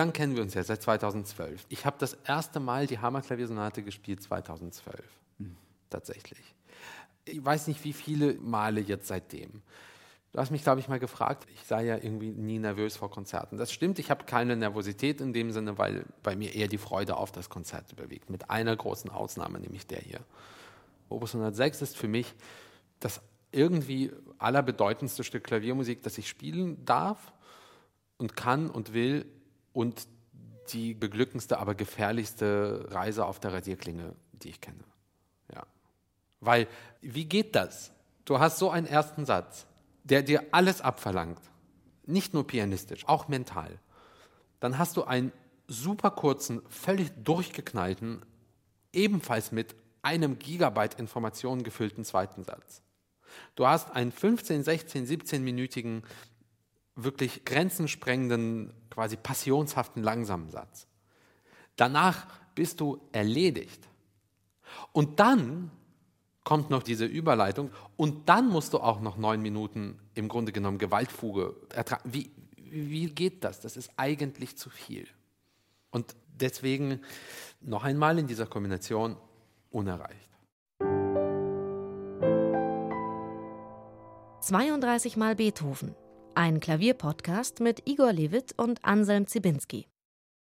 Lange kennen wir uns jetzt? Seit 2012. Ich habe das erste Mal die Hammerklaviersonate gespielt 2012. Mhm. Tatsächlich. Ich weiß nicht, wie viele Male jetzt seitdem. Du hast mich, glaube ich, mal gefragt, ich sei ja irgendwie nie nervös vor Konzerten. Das stimmt, ich habe keine Nervosität in dem Sinne, weil bei mir eher die Freude auf das Konzert überwiegt. Mit einer großen Ausnahme, nämlich der hier. Opus 106 ist für mich das irgendwie allerbedeutendste Stück Klaviermusik, das ich spielen darf und kann und will und die beglückendste, aber gefährlichste Reise auf der Radierklinge, die ich kenne. Ja. Weil, wie geht das? Du hast so einen ersten Satz, der dir alles abverlangt. Nicht nur pianistisch, auch mental. Dann hast du einen super kurzen, völlig durchgeknallten, ebenfalls mit einem Gigabyte Informationen gefüllten zweiten Satz. Du hast einen 15, 16, 17-minütigen, wirklich grenzensprengenden, quasi passionshaften, langsamen Satz. Danach bist du erledigt. Und dann kommt noch diese Überleitung und dann musst du auch noch neun Minuten im Grunde genommen Gewaltfuge ertragen. Wie, wie geht das? Das ist eigentlich zu viel. Und deswegen noch einmal in dieser Kombination unerreicht. 32 Mal Beethoven. Ein Klavierpodcast mit Igor Levit und Anselm Zibinski.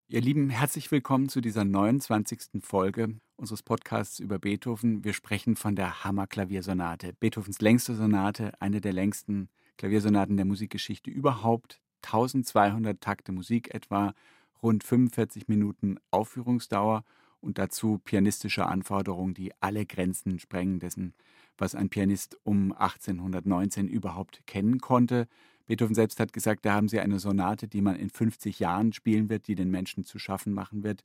Ihr Lieben, herzlich willkommen zu dieser 29. Folge unseres Podcasts über Beethoven. Wir sprechen von der Hammerklaviersonate. Beethovens längste Sonate, eine der längsten Klaviersonaten der Musikgeschichte überhaupt. 1200 Takte Musik etwa, rund 45 Minuten Aufführungsdauer und dazu pianistische Anforderungen, die alle Grenzen sprengen dessen, was ein Pianist um 1819 überhaupt kennen konnte. Beethoven selbst hat gesagt, da haben sie eine Sonate, die man in 50 Jahren spielen wird, die den Menschen zu schaffen machen wird.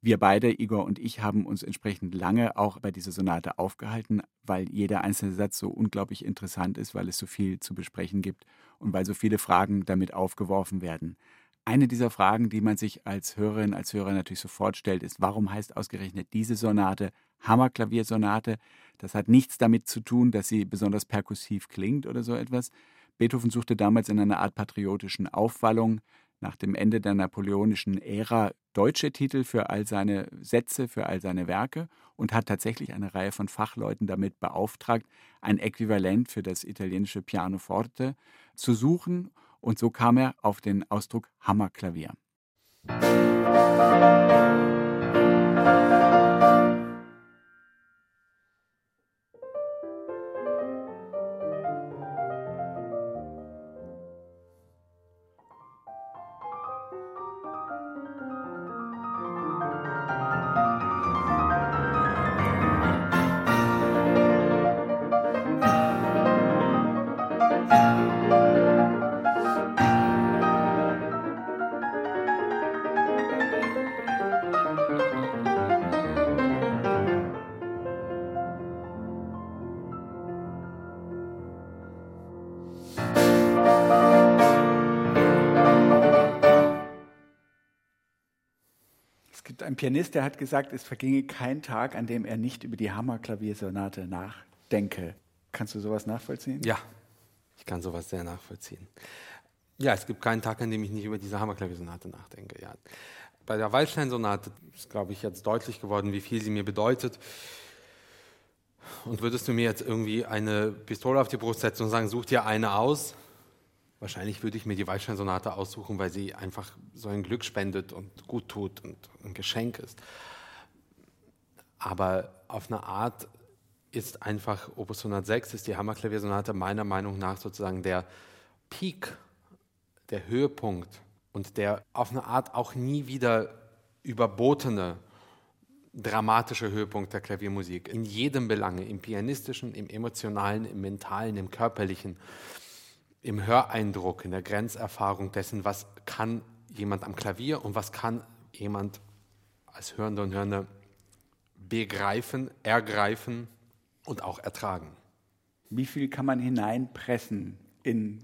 Wir beide, Igor und ich, haben uns entsprechend lange auch bei dieser Sonate aufgehalten, weil jeder einzelne Satz so unglaublich interessant ist, weil es so viel zu besprechen gibt und weil so viele Fragen damit aufgeworfen werden. Eine dieser Fragen, die man sich als Hörerin, als Hörer natürlich sofort stellt, ist, warum heißt ausgerechnet diese Sonate Hammerklaviersonate? Das hat nichts damit zu tun, dass sie besonders perkussiv klingt oder so etwas. Beethoven suchte damals in einer Art patriotischen Aufwallung nach dem Ende der napoleonischen Ära deutsche Titel für all seine Sätze, für all seine Werke und hat tatsächlich eine Reihe von Fachleuten damit beauftragt, ein Äquivalent für das italienische Pianoforte zu suchen und so kam er auf den Ausdruck Hammerklavier. Pianist, der hat gesagt, es verginge kein Tag, an dem er nicht über die Hammerklaviersonate nachdenke. Kannst du sowas nachvollziehen? Ja, ich kann sowas sehr nachvollziehen. Ja, es gibt keinen Tag, an dem ich nicht über diese Hammerklaviersonate nachdenke. Ja. Bei der Waldstein-Sonate ist, glaube ich, jetzt deutlich geworden, wie viel sie mir bedeutet. Und würdest du mir jetzt irgendwie eine Pistole auf die Brust setzen und sagen, such dir eine aus? Wahrscheinlich würde ich mir die Waldstein-Sonate aussuchen, weil sie einfach so ein Glück spendet und gut tut und ein Geschenk ist. Aber auf eine Art ist einfach Opus 106, ist die Hammerklaviersonate meiner Meinung nach sozusagen der Peak, der Höhepunkt und der auf eine Art auch nie wieder überbotene dramatische Höhepunkt der Klaviermusik. In jedem Belange, im pianistischen, im emotionalen, im mentalen, im körperlichen im Höreindruck, in der Grenzerfahrung dessen, was kann jemand am Klavier und was kann jemand als Hörender und Hörende begreifen, ergreifen und auch ertragen. Wie viel kann man hineinpressen in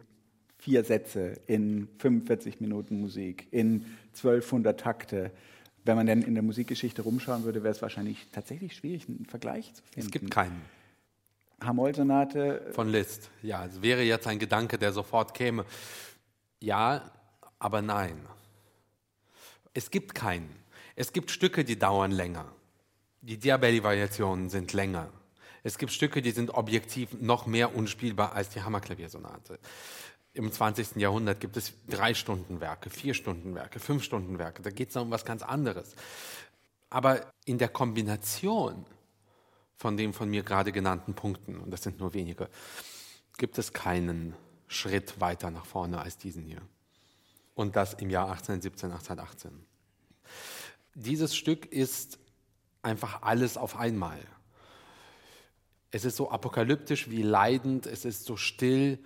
vier Sätze, in 45 Minuten Musik, in 1200 Takte? Wenn man denn in der Musikgeschichte rumschauen würde, wäre es wahrscheinlich tatsächlich schwierig, einen Vergleich zu finden. Es gibt keinen. Hamoll-Sonate. Von Liszt, ja. Es wäre jetzt ein Gedanke, der sofort käme. Ja, aber nein. Es gibt keinen. Es gibt Stücke, die dauern länger. Die Diabelli-Variationen sind länger. Es gibt Stücke, die sind objektiv noch mehr unspielbar als die Hammerklaviersonate. Im 20. Jahrhundert gibt es drei Stunden Werke, vier Stunden Werke, fünf Stunden Werke. Da geht es um was ganz anderes. Aber in der Kombination von den von mir gerade genannten Punkten, und das sind nur wenige, gibt es keinen Schritt weiter nach vorne als diesen hier. Und das im Jahr 1817, 1818. Dieses Stück ist einfach alles auf einmal. Es ist so apokalyptisch wie leidend, es ist so still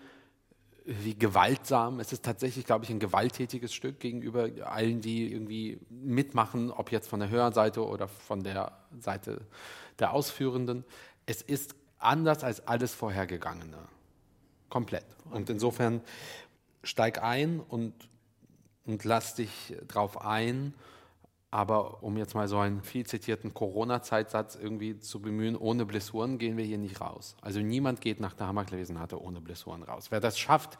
wie gewaltsam. Es ist tatsächlich, glaube ich, ein gewalttätiges Stück gegenüber allen, die irgendwie mitmachen, ob jetzt von der Hörseite oder von der Seite der Ausführenden. Es ist anders als alles Vorhergegangene. Komplett. Und insofern steig ein und, und lass dich drauf ein aber um jetzt mal so einen viel zitierten Corona-Zeitsatz irgendwie zu bemühen, ohne Blessuren gehen wir hier nicht raus. Also niemand geht nach der Hammerklaviersonate ohne Blessuren raus. Wer das schafft,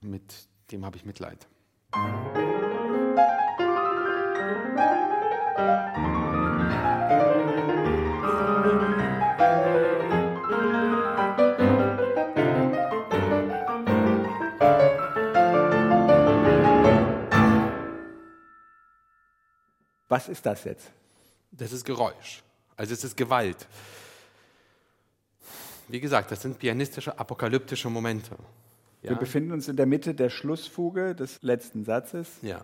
mit dem habe ich Mitleid. Was ist das jetzt? Das ist Geräusch. Also es ist Gewalt. Wie gesagt, das sind pianistische, apokalyptische Momente. Ja? Wir befinden uns in der Mitte der Schlussfuge des letzten Satzes. Ja.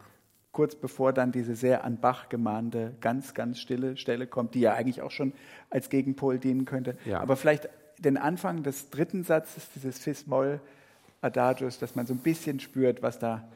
Kurz bevor dann diese sehr an Bach gemahnte, ganz, ganz stille Stelle kommt, die ja eigentlich auch schon als Gegenpol dienen könnte. Ja. Aber vielleicht den Anfang des dritten Satzes, dieses Fis-Moll-Adagios, dass man so ein bisschen spürt, was da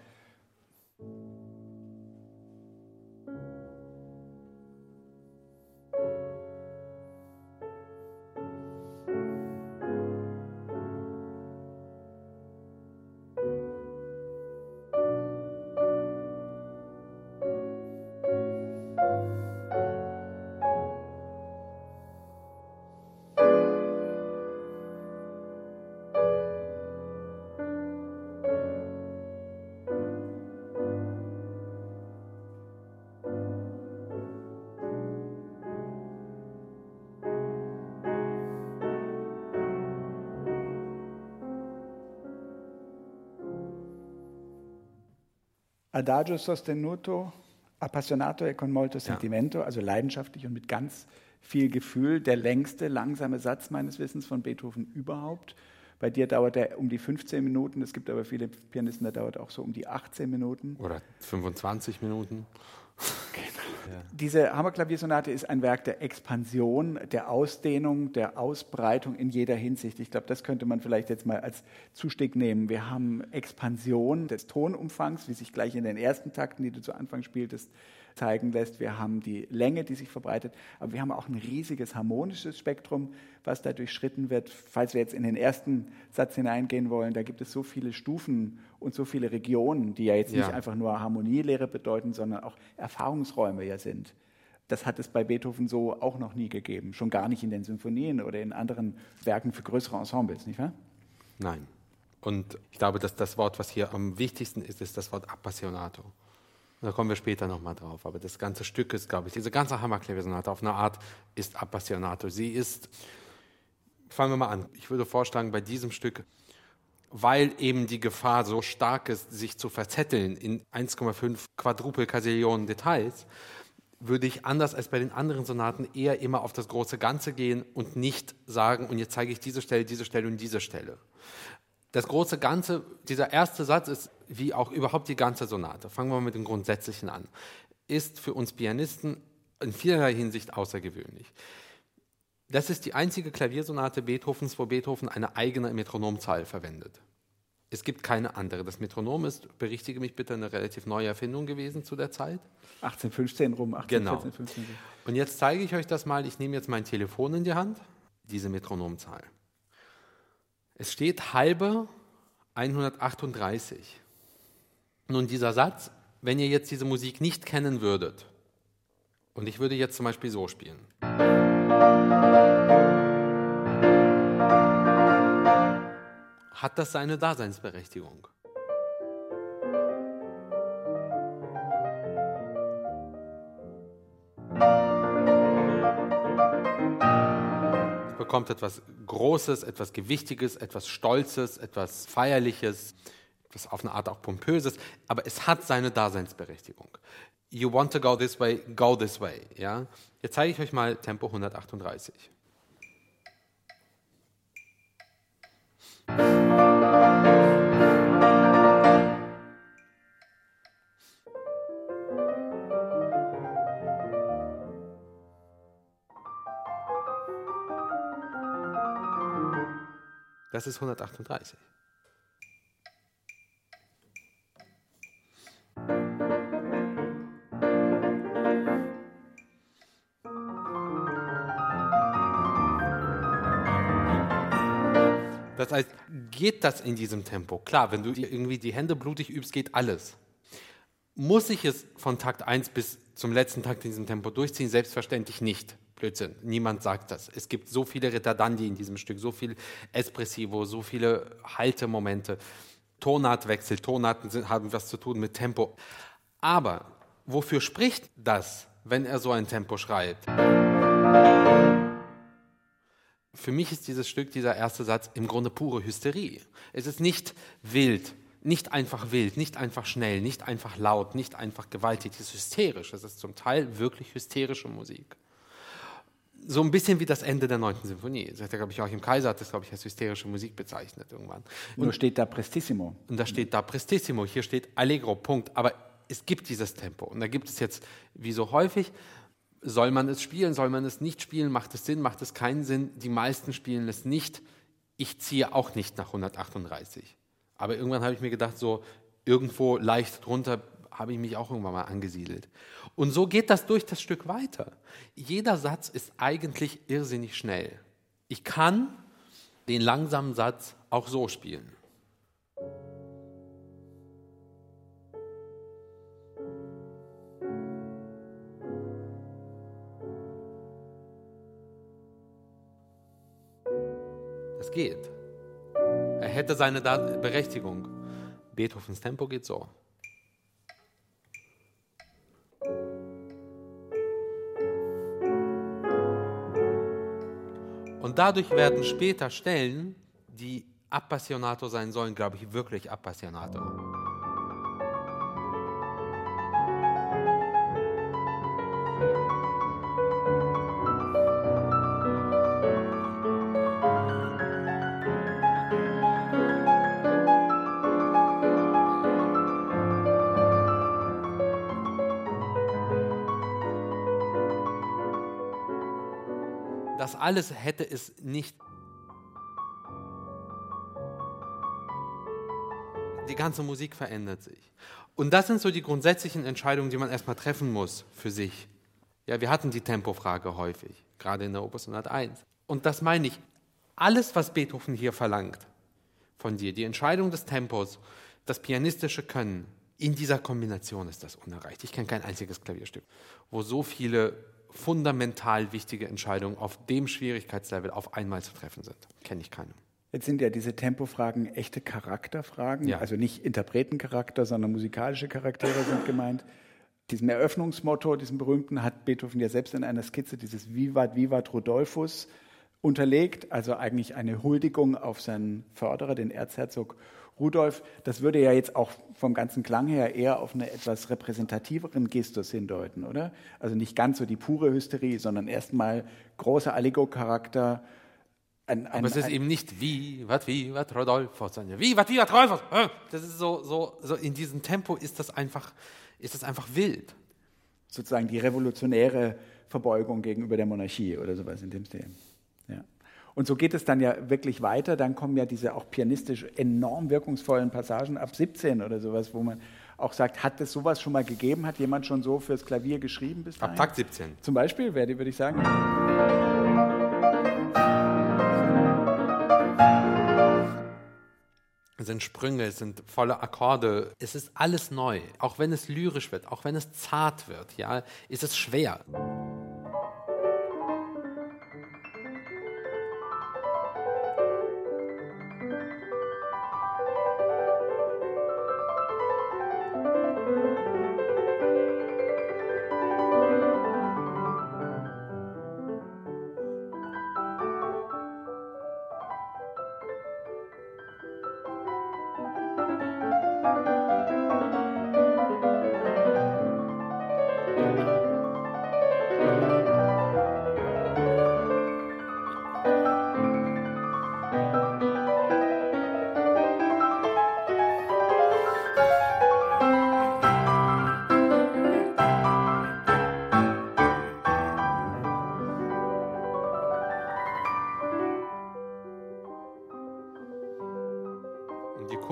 Adagio sostenuto, appassionato e con molto sentimento, ja. also leidenschaftlich und mit ganz viel Gefühl. Der längste langsame Satz meines Wissens von Beethoven überhaupt. Bei dir dauert er um die 15 Minuten. Es gibt aber viele Pianisten, da dauert auch so um die 18 Minuten. Oder 25 Minuten. Ja. Diese Hammerklaviersonate ist ein Werk der Expansion, der Ausdehnung, der Ausbreitung in jeder Hinsicht. Ich glaube, das könnte man vielleicht jetzt mal als Zustieg nehmen. Wir haben Expansion des Tonumfangs, wie sich gleich in den ersten Takten, die du zu Anfang spieltest, zeigen lässt. Wir haben die Länge, die sich verbreitet, aber wir haben auch ein riesiges harmonisches Spektrum, was da durchschritten wird. Falls wir jetzt in den ersten Satz hineingehen wollen, da gibt es so viele Stufen und so viele Regionen, die ja jetzt ja. nicht einfach nur Harmonielehre bedeuten, sondern auch Erfahrungsräume ja sind. Das hat es bei Beethoven so auch noch nie gegeben, schon gar nicht in den Symphonien oder in anderen Werken für größere Ensembles, nicht wahr? Nein. Und ich glaube, dass das Wort, was hier am wichtigsten ist, ist das Wort Appassionato. Da kommen wir später nochmal drauf. Aber das ganze Stück ist, glaube ich, diese ganze Hammerklaviersonate auf eine Art ist Appassionato. Sie ist, fangen wir mal an. Ich würde vorschlagen, bei diesem Stück, weil eben die Gefahr so stark ist, sich zu verzetteln in 1,5 Quadrupelkasillionen Details, würde ich anders als bei den anderen Sonaten eher immer auf das große Ganze gehen und nicht sagen, und jetzt zeige ich diese Stelle, diese Stelle und diese Stelle. Das große Ganze, dieser erste Satz ist, wie auch überhaupt die ganze Sonate, fangen wir mit dem Grundsätzlichen an, ist für uns Pianisten in vielerlei Hinsicht außergewöhnlich. Das ist die einzige Klaviersonate Beethovens, wo Beethoven eine eigene Metronomzahl verwendet. Es gibt keine andere. Das Metronom ist, berichtige mich bitte, eine relativ neue Erfindung gewesen zu der Zeit. 1815 rum, 18, genau. 14, 15. Und jetzt zeige ich euch das mal. Ich nehme jetzt mein Telefon in die Hand, diese Metronomzahl. Es steht halbe 138. Nun dieser Satz, wenn ihr jetzt diese Musik nicht kennen würdet, und ich würde jetzt zum Beispiel so spielen. Hat das seine Daseinsberechtigung? Es bekommt etwas Großes, etwas Gewichtiges, etwas Stolzes, etwas Feierliches etwas auf eine Art auch Pompöses, aber es hat seine Daseinsberechtigung. You want to go this way, go this way. Ja? Jetzt zeige ich euch mal Tempo 138. Das ist 138. Das heißt, geht das in diesem Tempo? Klar, wenn du irgendwie die Hände blutig übst, geht alles. Muss ich es von Takt 1 bis zum letzten Takt in diesem Tempo durchziehen? Selbstverständlich nicht. Blödsinn. Niemand sagt das. Es gibt so viele Ritardandi in diesem Stück, so viel Espressivo, so viele Haltemomente. Tonartwechsel, Tonarten sind, haben was zu tun mit Tempo. Aber wofür spricht das, wenn er so ein Tempo schreibt? Für mich ist dieses Stück, dieser erste Satz, im Grunde pure Hysterie. Es ist nicht wild, nicht einfach wild, nicht einfach schnell, nicht einfach laut, nicht einfach gewaltig, es ist hysterisch. Es ist zum Teil wirklich hysterische Musik. So ein bisschen wie das Ende der 9. Sinfonie. Das hat er, glaube ich, auch im Kaiser hat das, glaube ich, als hysterische Musik bezeichnet irgendwann. Und Nur steht da Prestissimo. Und da steht da Prestissimo, hier steht Allegro, Punkt. Aber es gibt dieses Tempo. Und da gibt es jetzt, wie so häufig, soll man es spielen, soll man es nicht spielen, macht es Sinn, macht es keinen Sinn. Die meisten spielen es nicht. Ich ziehe auch nicht nach 138. Aber irgendwann habe ich mir gedacht, so irgendwo leicht drunter habe ich mich auch irgendwann mal angesiedelt. Und so geht das durch das Stück weiter. Jeder Satz ist eigentlich irrsinnig schnell. Ich kann den langsamen Satz auch so spielen. Geht. Er hätte seine Berechtigung. Beethovens Tempo geht so. Und dadurch werden später Stellen, die appassionato sein sollen, glaube ich, wirklich appassionato. Das alles hätte es nicht. Die ganze Musik verändert sich. Und das sind so die grundsätzlichen Entscheidungen, die man erstmal treffen muss für sich. Ja, wir hatten die Tempofrage häufig, gerade in der Opus 101. Und das meine ich, alles, was Beethoven hier verlangt von dir, die Entscheidung des Tempos, das pianistische Können, in dieser Kombination ist das unerreicht. Ich kenne kein einziges Klavierstück, wo so viele fundamental wichtige Entscheidungen auf dem Schwierigkeitslevel auf einmal zu treffen sind. Kenne ich keine. Jetzt sind ja diese Tempofragen echte Charakterfragen, ja. also nicht Interpretencharakter, sondern musikalische Charaktere sind gemeint. Diesem Eröffnungsmotto, diesem berühmten, hat Beethoven ja selbst in einer Skizze dieses Vivat, Vivat Rodolphus unterlegt, also eigentlich eine Huldigung auf seinen Förderer, den Erzherzog Rudolf, das würde ja jetzt auch vom ganzen Klang her eher auf einen etwas repräsentativeren Gestus hindeuten, oder? Also nicht ganz so die pure Hysterie, sondern erstmal großer Allego-Charakter. Ein, ein, Aber es ist eben nicht wie, was, wie, was, Rodolfo, sondern wie, was, wie, was, Rodolfo. Das ist so, so, so, in diesem Tempo ist das einfach, ist das einfach wild. Sozusagen die revolutionäre Verbeugung gegenüber der Monarchie oder sowas in dem Stil. Und so geht es dann ja wirklich weiter. Dann kommen ja diese auch pianistisch enorm wirkungsvollen Passagen ab 17 oder sowas, wo man auch sagt, hat es sowas schon mal gegeben? Hat jemand schon so fürs Klavier geschrieben bis dahin? Ab Takt 17. Zum Beispiel, würde ich sagen. Es sind Sprünge, es sind volle Akkorde. Es ist alles neu. Auch wenn es lyrisch wird, auch wenn es zart wird, ja, ist es schwer.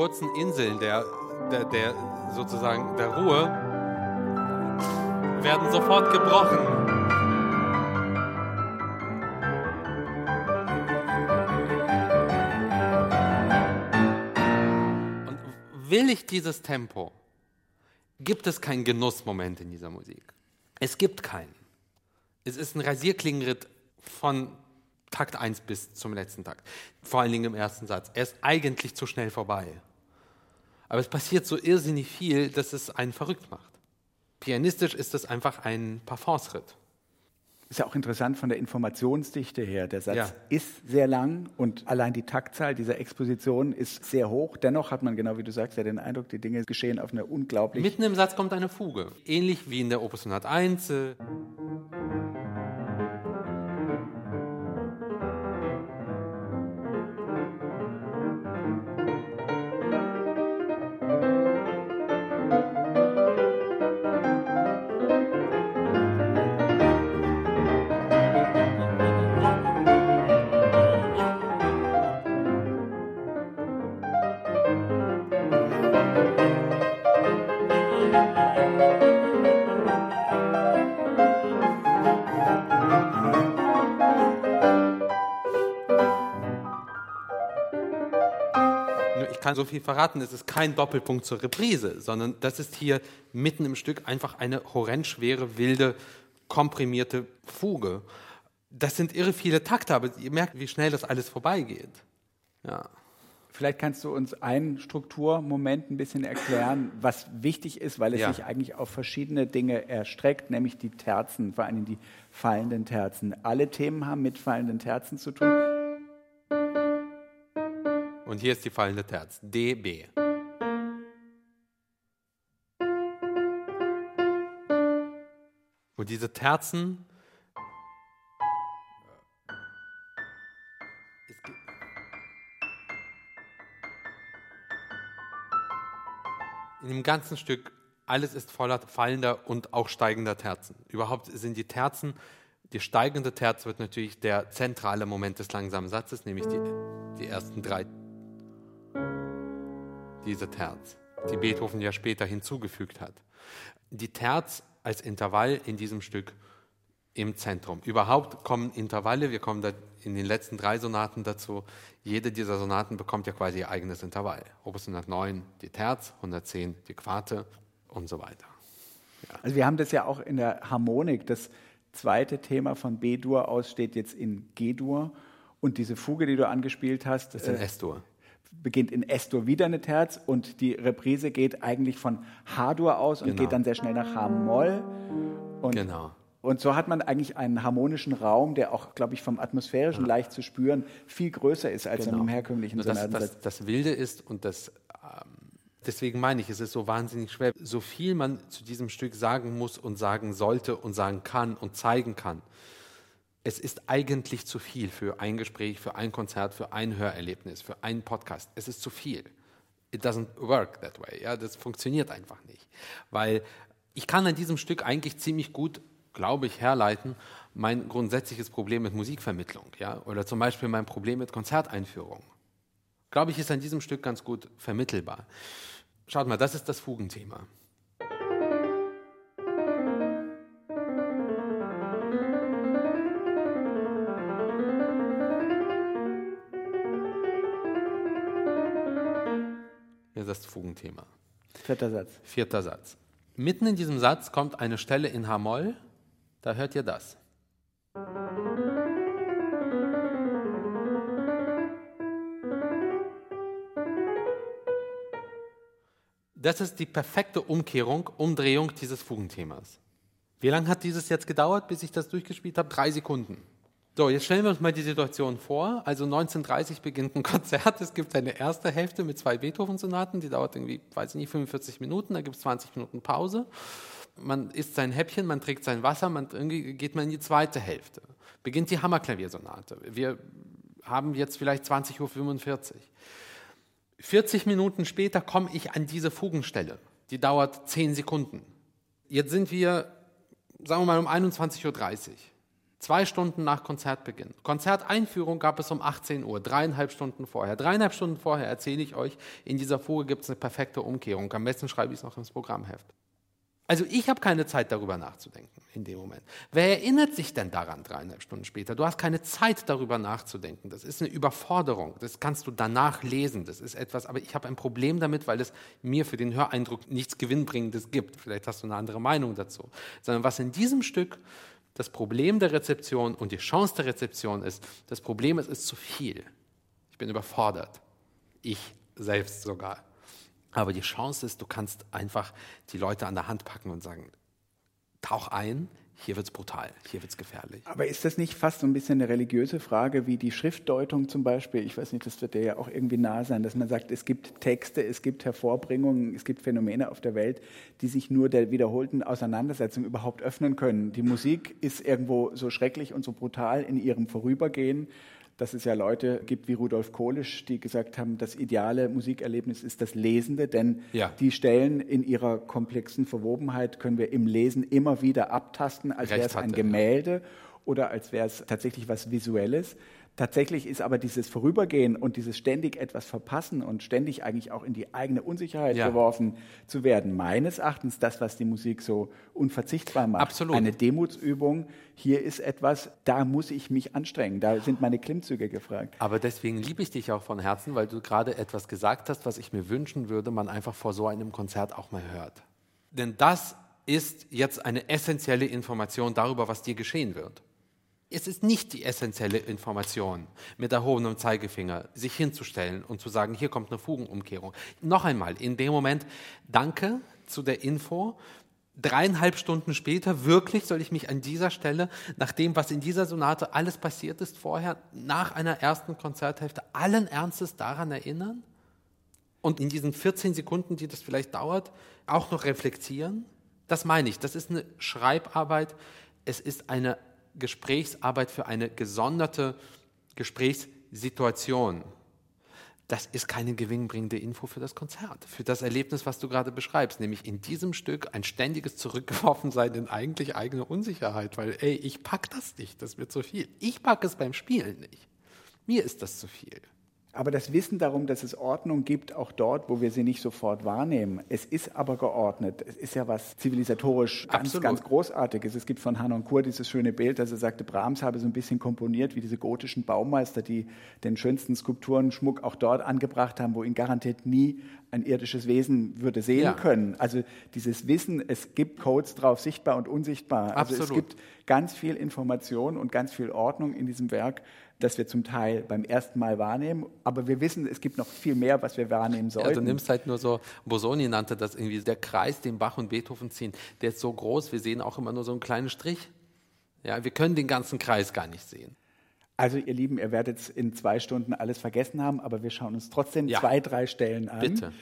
Kurzen Inseln der, der, der sozusagen der Ruhe werden sofort gebrochen. Und will ich dieses Tempo, gibt es keinen Genussmoment in dieser Musik. Es gibt keinen. Es ist ein Rasierklingenritt von Takt 1 bis zum letzten Takt. Vor allen Dingen im ersten Satz. Er ist eigentlich zu schnell vorbei. Aber es passiert so irrsinnig viel, dass es einen verrückt macht. Pianistisch ist es einfach ein Parfumsritt. Ist ja auch interessant von der Informationsdichte her. Der Satz Ja. ist sehr lang und allein die Taktzahl dieser Exposition ist sehr hoch. Dennoch hat man, genau wie du sagst, ja den Eindruck, die Dinge geschehen auf eine unglaublich Mitten im Satz kommt eine Fuge. Ähnlich wie in der Opus 101. kann so viel verraten, es ist kein Doppelpunkt zur Reprise, sondern das ist hier mitten im Stück einfach eine horrend schwere, wilde, komprimierte Fuge. Das sind irre viele Takte, aber ihr merkt, wie schnell das alles vorbeigeht. Ja. Vielleicht kannst du uns einen Strukturmoment ein bisschen erklären, was wichtig ist, weil es Ja. sich eigentlich auf verschiedene Dinge erstreckt, nämlich die Terzen, vor allem die fallenden Terzen. Alle Themen haben mit fallenden Terzen zu tun. Und hier ist die fallende Terz. D, B. Und diese Terzen. Ge- In dem ganzen Stück, alles ist voller fallender und auch steigender Terzen. Überhaupt sind die Terzen, die steigende Terz wird natürlich der zentrale Moment des langsamen Satzes, nämlich die, die ersten drei diese Terz, die Beethoven ja später hinzugefügt hat. Die Terz als Intervall in diesem Stück im Zentrum. Überhaupt kommen Intervalle, wir kommen da in den letzten drei Sonaten dazu. Jede dieser Sonaten bekommt ja quasi ihr eigenes Intervall. Opus 109 die Terz, 110 die Quarte und so weiter. Also wir haben das ja auch in der Harmonik. Das zweite Thema von B-Dur aus steht jetzt in G-Dur. Und diese Fuge, die du angespielt hast, Das ist ein äh, S-Dur. Beginnt in S-Dur wieder eine Terz und die Reprise geht eigentlich von H-Dur aus und Genau. geht dann sehr schnell nach H-Moll. Und, Genau. und so hat man eigentlich einen harmonischen Raum, der auch, glaube ich, vom atmosphärischen leicht zu spüren viel größer ist als in einem herkömmlichen Nur das, Sonatensatz. das, das Wilde ist und das, ähm, deswegen meine ich, es ist so wahnsinnig schwer, so viel man zu diesem Stück sagen muss und sagen sollte und sagen kann und zeigen kann. Es ist eigentlich zu viel für ein Gespräch, für ein Konzert, für ein Hörerlebnis, für einen Podcast. Es ist zu viel. It doesn't work that way. Ja, das funktioniert einfach nicht. Weil ich kann an diesem Stück eigentlich ziemlich gut, glaube ich, herleiten, mein grundsätzliches Problem mit Musikvermittlung. Ja? Oder zum Beispiel mein Problem mit Konzerteinführung glaube ich, ist an diesem Stück ganz gut vermittelbar. Schaut mal, das ist das Fugenthema. Das Fugenthema. Vierter Satz. Vierter Satz. Mitten in diesem Satz kommt eine Stelle in H-Moll, da hört ihr das. Das ist die perfekte Umkehrung, Umdrehung dieses Fugenthemas. Wie lange hat dieses jetzt gedauert, bis ich das durchgespielt habe? Drei Sekunden. So, jetzt stellen wir uns mal die Situation vor. Also 1930 beginnt ein Konzert. Es gibt eine erste Hälfte mit zwei Beethoven-Sonaten, die dauert irgendwie, weiß ich nicht, 45 Minuten. Da gibt es 20 Minuten Pause. Man isst sein Häppchen, man trinkt sein Wasser, man, irgendwie geht man in die zweite Hälfte. Beginnt die Hammerklaviersonate. Wir haben jetzt vielleicht 20.45 Uhr. 40 Minuten später komme ich an diese Fugenstelle. Die dauert 10 Sekunden. Jetzt sind wir, sagen wir mal, um 21.30 Uhr. Zwei Stunden nach Konzertbeginn. Konzerteinführung gab es um 18 Uhr, dreieinhalb Stunden vorher. Dreieinhalb Stunden vorher erzähle ich euch, in dieser Fuge gibt es eine perfekte Umkehrung. Am besten schreibe ich es noch ins Programmheft. Also ich habe keine Zeit darüber nachzudenken in dem Moment. Wer erinnert sich denn daran dreieinhalb Stunden später? Du hast keine Zeit darüber nachzudenken. Das ist eine Überforderung. Das kannst du danach lesen. Das ist etwas, aber ich habe ein Problem damit, weil es mir für den Höreindruck nichts Gewinnbringendes gibt. Vielleicht hast du eine andere Meinung dazu. Sondern was in diesem Stück das Problem der Rezeption und die Chance der Rezeption ist, das Problem ist, es ist zu viel. Ich bin überfordert. Ich selbst sogar. Aber die Chance ist, du kannst einfach die Leute an der Hand packen und sagen, tauch ein, hier wird es brutal, hier wird es gefährlich. Aber ist das nicht fast so ein bisschen eine religiöse Frage, wie die Schriftdeutung zum Beispiel? Ich weiß nicht, das wird dir ja auch irgendwie nah sein, dass man sagt, es gibt Texte, es gibt Hervorbringungen, es gibt Phänomene auf der Welt, die sich nur der wiederholten Auseinandersetzung überhaupt öffnen können. Die Musik ist irgendwo so schrecklich und so brutal in ihrem Vorübergehen dass es ja Leute gibt wie Rudolf Kohlisch, die gesagt haben, das ideale Musikerlebnis ist das Lesende, denn ja. die Stellen in ihrer komplexen Verwobenheit können wir im Lesen immer wieder abtasten, als wäre es ein Gemälde ja. oder als wäre es tatsächlich was Visuelles. Tatsächlich ist aber dieses Vorübergehen und dieses ständig etwas verpassen und ständig eigentlich auch in die eigene Unsicherheit ja. geworfen zu werden, meines Erachtens das, was die Musik so unverzichtbar macht. Absolut. Eine Demutsübung. Hier ist etwas, da muss ich mich anstrengen. Da sind meine Klimmzüge gefragt. Aber deswegen liebe ich dich auch von Herzen, weil du gerade etwas gesagt hast, was ich mir wünschen würde, man einfach vor so einem Konzert auch mal hört. Denn das ist jetzt eine essentielle Information darüber, was dir geschehen wird. Es ist nicht die essentielle Information, mit erhobenem Zeigefinger sich hinzustellen und zu sagen, hier kommt eine Fugenumkehrung. Noch einmal, in dem Moment, danke zu der Info. Dreieinhalb Stunden später, wirklich soll ich mich an dieser Stelle, nach dem, was in dieser Sonate alles passiert ist vorher, nach einer ersten Konzerthälfte, allen Ernstes daran erinnern? Und in diesen 14 Sekunden, die das vielleicht dauert, auch noch reflektieren? Das meine ich. Das ist eine Schreibarbeit. Es ist eine Gesprächsarbeit für eine gesonderte Gesprächssituation. Das ist keine gewinnbringende Info für das Konzert, für das Erlebnis, was du gerade beschreibst, nämlich in diesem Stück ein ständiges Zurückgeworfensein in eigentlich eigene Unsicherheit, weil, ey, ich pack das nicht, das wird zu viel. Ich packe es beim Spielen nicht. Mir ist das zu viel. Aber das Wissen darum, dass es Ordnung gibt, auch dort, wo wir sie nicht sofort wahrnehmen, es ist aber geordnet. Es ist ja was zivilisatorisch ganz, Absolut. ganz Großartiges. Es gibt von Hanon Kur dieses schöne Bild, dass er sagte, Brahms habe so ein bisschen komponiert wie diese gotischen Baumeister, die den schönsten Skulpturenschmuck auch dort angebracht haben, wo ihn garantiert nie ein irdisches Wesen würde sehen ja. können. Also dieses Wissen, es gibt Codes drauf, sichtbar und unsichtbar. Also Absolut. es gibt ganz viel Information und ganz viel Ordnung in diesem Werk das wir zum Teil beim ersten Mal wahrnehmen. Aber wir wissen, es gibt noch viel mehr, was wir wahrnehmen sollten. Ja, du nimmst halt nur so, Bosoni nannte das irgendwie, der Kreis, den Bach und Beethoven ziehen, der ist so groß, wir sehen auch immer nur so einen kleinen Strich. Ja, wir können den ganzen Kreis gar nicht sehen. Also ihr Lieben, ihr werdet in zwei Stunden alles vergessen haben, aber wir schauen uns trotzdem ja. zwei, drei Stellen an. Bitte.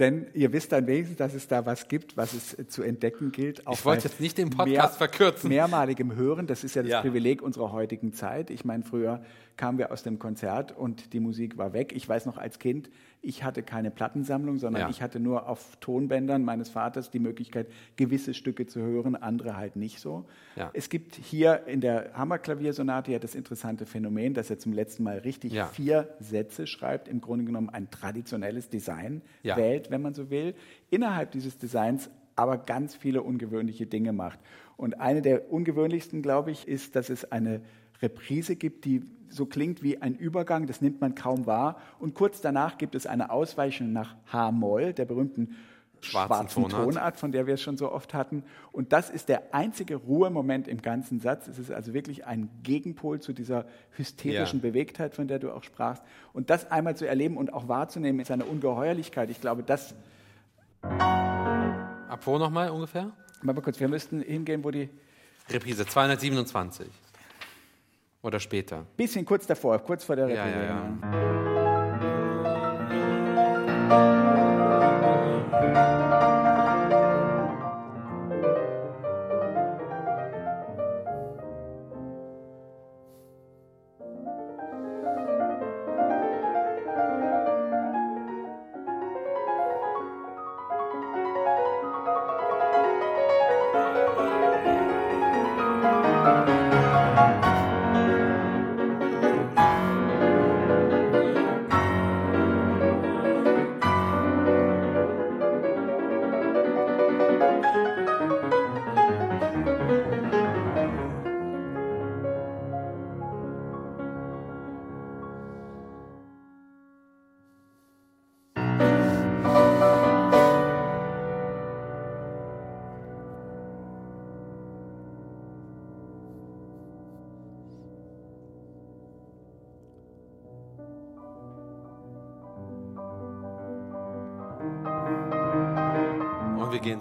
Denn ihr wisst dann wenigstens, dass es da was gibt, was es zu entdecken gilt. ich wollte jetzt nicht den Podcast mehr, verkürzen. Mehrmaligem Hören, das ist ja das ja. Privileg unserer heutigen Zeit. Ich meine, früher kamen wir aus dem Konzert und die Musik war weg. Ich weiß noch als Kind, ich hatte keine Plattensammlung, sondern ja. ich hatte nur auf Tonbändern meines Vaters die Möglichkeit, gewisse Stücke zu hören, andere halt nicht so. Ja. Es gibt hier in der Hammerklaviersonate ja das interessante Phänomen, dass er zum letzten Mal richtig ja. vier Sätze schreibt, im Grunde genommen ein traditionelles Design wählt, wenn man so will. Innerhalb dieses Designs aber ganz viele ungewöhnliche Dinge macht. Und eine der ungewöhnlichsten, glaube ich, ist, dass es eine Reprise gibt, die so klingt wie ein Übergang, das nimmt man kaum wahr. Und kurz danach gibt es eine Ausweichung nach H-Moll, der berühmten schwarzen, schwarzen Tonart. Tonart, von der wir es schon so oft hatten. Und das ist der einzige Ruhemoment im ganzen Satz. Es ist also wirklich ein Gegenpol zu dieser hysterischen ja. Bewegtheit, von der du auch sprachst. Und das einmal zu erleben und auch wahrzunehmen ist eine Ungeheuerlichkeit. Ich glaube, das. Ab wo nochmal ungefähr? Mal kurz, wir müssten hingehen, wo die. Reprise 227. Oder später? Bisschen kurz davor, kurz vor der ja, ja, ja.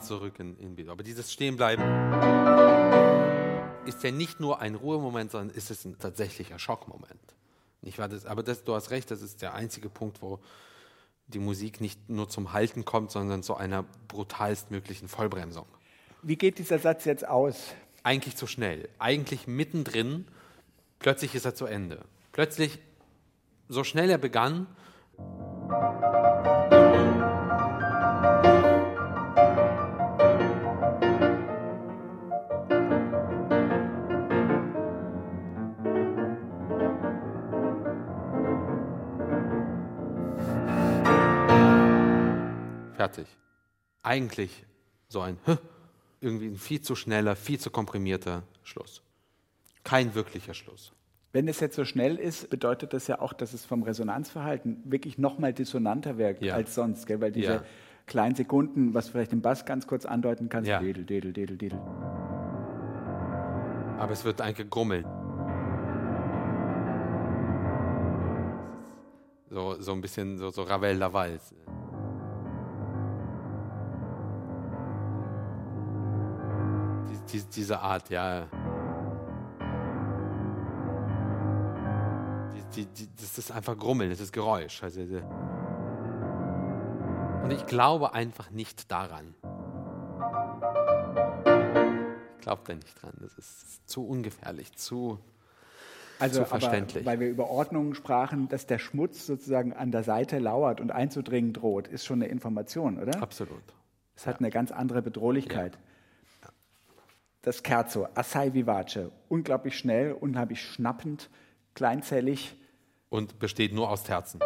Zurück in, in B-Dur. Aber dieses Stehenbleiben ist ja nicht nur ein Ruhemoment, sondern ist es ein tatsächlicher Schockmoment. Nicht wahr? Das, aber das, du hast recht, das ist der einzige Punkt, wo die Musik nicht nur zum Halten kommt, sondern zu einer brutalstmöglichen Vollbremsung. Wie geht dieser Satz jetzt aus? Eigentlich zu schnell. Eigentlich mittendrin, plötzlich ist er zu Ende. Plötzlich, so schnell er begann, fertig. Eigentlich so ein irgendwie ein viel zu schneller, viel zu komprimierter Schluss. Kein wirklicher Schluss. Wenn es jetzt so schnell ist, bedeutet das ja auch, dass es vom Resonanzverhalten wirklich nochmal dissonanter wirkt ja. als sonst, gell? weil diese ja. kleinen Sekunden, was vielleicht im Bass ganz kurz andeuten kann, ja. dedel, dedel, dedel, dedel. Aber es wird eigentlich gegrummelt. So, so ein bisschen so, so Ravel die, diese Art, ja. Die, die, das ist einfach Grummeln, das ist Geräusch. Also, und ich glaube einfach nicht daran. Ich glaube da nicht dran. Das ist zu ungefährlich, zu, also, zu verständlich. Aber, weil wir über Ordnungen sprachen, dass der Schmutz sozusagen an der Seite lauert und einzudringen droht, ist schon eine Information, oder? Absolut. Es hat ja. eine ganz andere Bedrohlichkeit. Ja das Kerzo, Assai Vivace, unglaublich schnell, unglaublich schnappend, kleinzellig. Und besteht nur aus Terzen.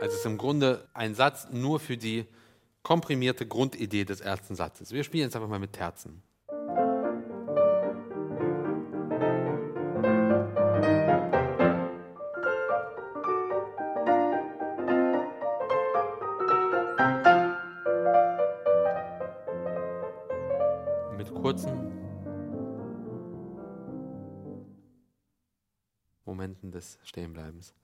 Also es ist im Grunde ein Satz nur für die komprimierte Grundidee des ersten Satzes. Wir spielen jetzt einfach mal mit Terzen. Momenten des Stehenbleibens.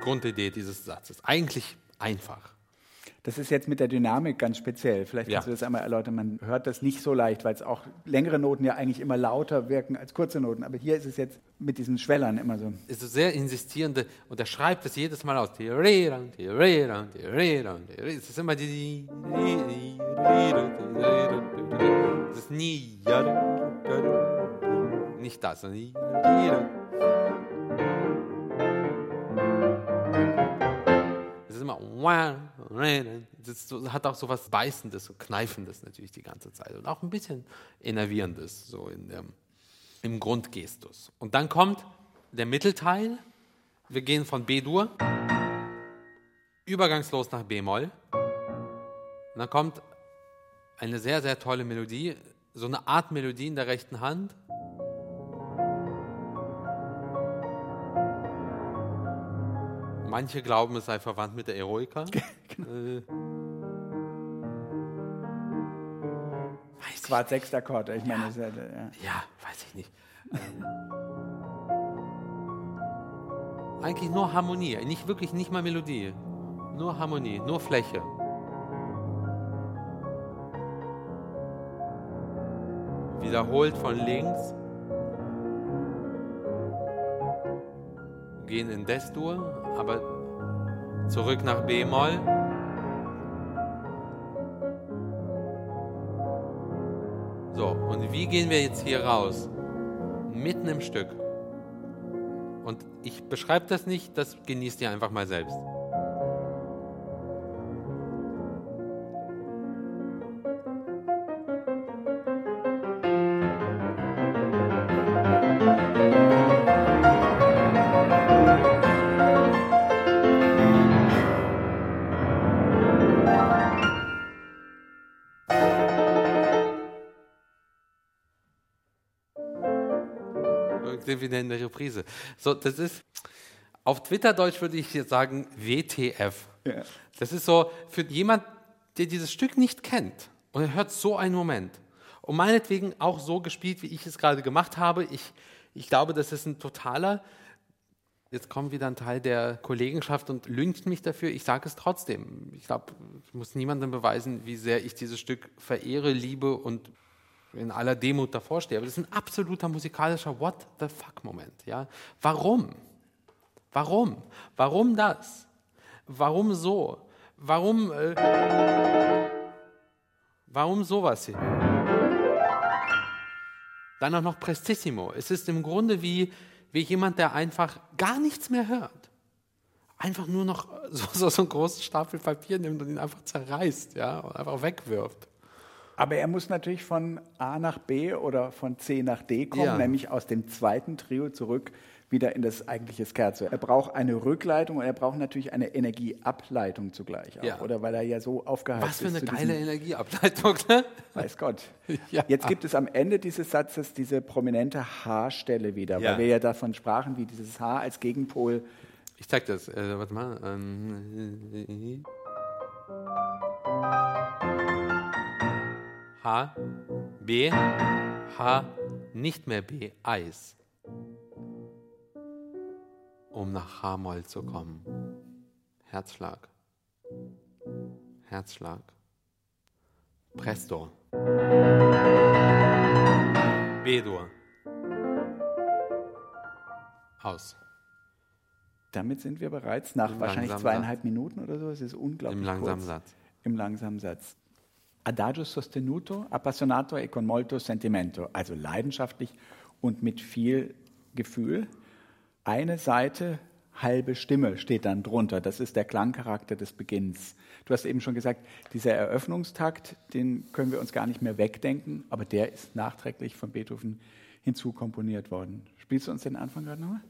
Grundidee dieses Satzes. Eigentlich einfach. Das ist jetzt mit der Dynamik ganz speziell. Vielleicht kannst ja. du das einmal erläutern. Man hört das nicht so leicht, weil es auch längere Noten ja eigentlich immer lauter wirken als kurze Noten. Aber hier ist es jetzt mit diesen Schwellern immer so. Es ist sehr insistierende und er schreibt es jedes Mal aus. Es ist immer die. Es ist nie. Nicht das. Das hat auch so was Beißendes, so Kneifendes natürlich die ganze Zeit und auch ein bisschen Enervierendes so in dem, im Grundgestus. Und dann kommt der Mittelteil. Wir gehen von B-Dur übergangslos nach B-Moll. Und dann kommt eine sehr, sehr tolle Melodie, so eine Art Melodie in der rechten Hand. Manche glauben, es sei verwandt mit der Eroika. genau. äh, Quart Sechstakkorde, ich meine, ja, ja. ja, weiß ich nicht. Ähm, eigentlich nur Harmonie, nicht wirklich nicht mal Melodie. Nur Harmonie, nur Fläche. Wiederholt von links. Gehen in Des-Dur aber zurück nach B-Moll. So, und wie gehen wir jetzt hier raus? Mitten im Stück. Und ich beschreibe das nicht, das genießt ihr einfach mal selbst. Wieder in der Reprise. So, das ist, auf Twitter-Deutsch würde ich jetzt sagen, WTF. Ja. Das ist so, für jemand, der dieses Stück nicht kennt und er hört so einen Moment und meinetwegen auch so gespielt, wie ich es gerade gemacht habe. Ich, ich glaube, das ist ein totaler Jetzt kommt wieder ein Teil der Kollegenschaft und lüngt mich dafür. Ich sage es trotzdem. Ich glaube, ich muss niemandem beweisen, wie sehr ich dieses Stück verehre, liebe und in aller Demut davor stehe. Aber das ist ein absoluter musikalischer What the fuck Moment. Ja? Warum? Warum? Warum das? Warum so? Warum? Äh, warum sowas hier? Dann auch noch Prestissimo. Es ist im Grunde wie wie jemand, der einfach gar nichts mehr hört. Einfach nur noch so, so, so einen großen Stapel Papier nimmt und ihn einfach zerreißt, ja, und einfach wegwirft. Aber er muss natürlich von A nach B oder von C nach D kommen, ja. nämlich aus dem zweiten Trio zurück wieder in das eigentliche Scherzo. Er braucht eine Rückleitung und er braucht natürlich eine Energieableitung zugleich auch, ja. oder? Weil er ja so aufgeheizt ist. Was für eine geile Energieableitung, ne? Weiß Gott. Ja. Jetzt gibt es am Ende dieses Satzes diese prominente H-Stelle wieder, ja. weil wir ja davon sprachen, wie dieses H als Gegenpol. Ich zeig das. Äh, warte mal. Ähm, H, B, H, nicht mehr B, Eis um nach H-Moll zu kommen. Herzschlag. Herzschlag. Presto. B-Dur. Aus. Damit sind wir bereits nach Im wahrscheinlich zweieinhalb Satz. Minuten oder so. Es ist unglaublich Im langsamen kurz. Satz. Im langsamen Satz. Adagio sostenuto, appassionato e con molto sentimento. Also leidenschaftlich und mit viel Gefühl. Eine Seite, halbe Stimme steht dann drunter. Das ist der Klangcharakter des Beginns. Du hast eben schon gesagt, dieser Eröffnungstakt, den können wir uns gar nicht mehr wegdenken, aber der ist nachträglich von Beethoven hinzukomponiert worden. Spielst du uns den Anfang gerade nochmal?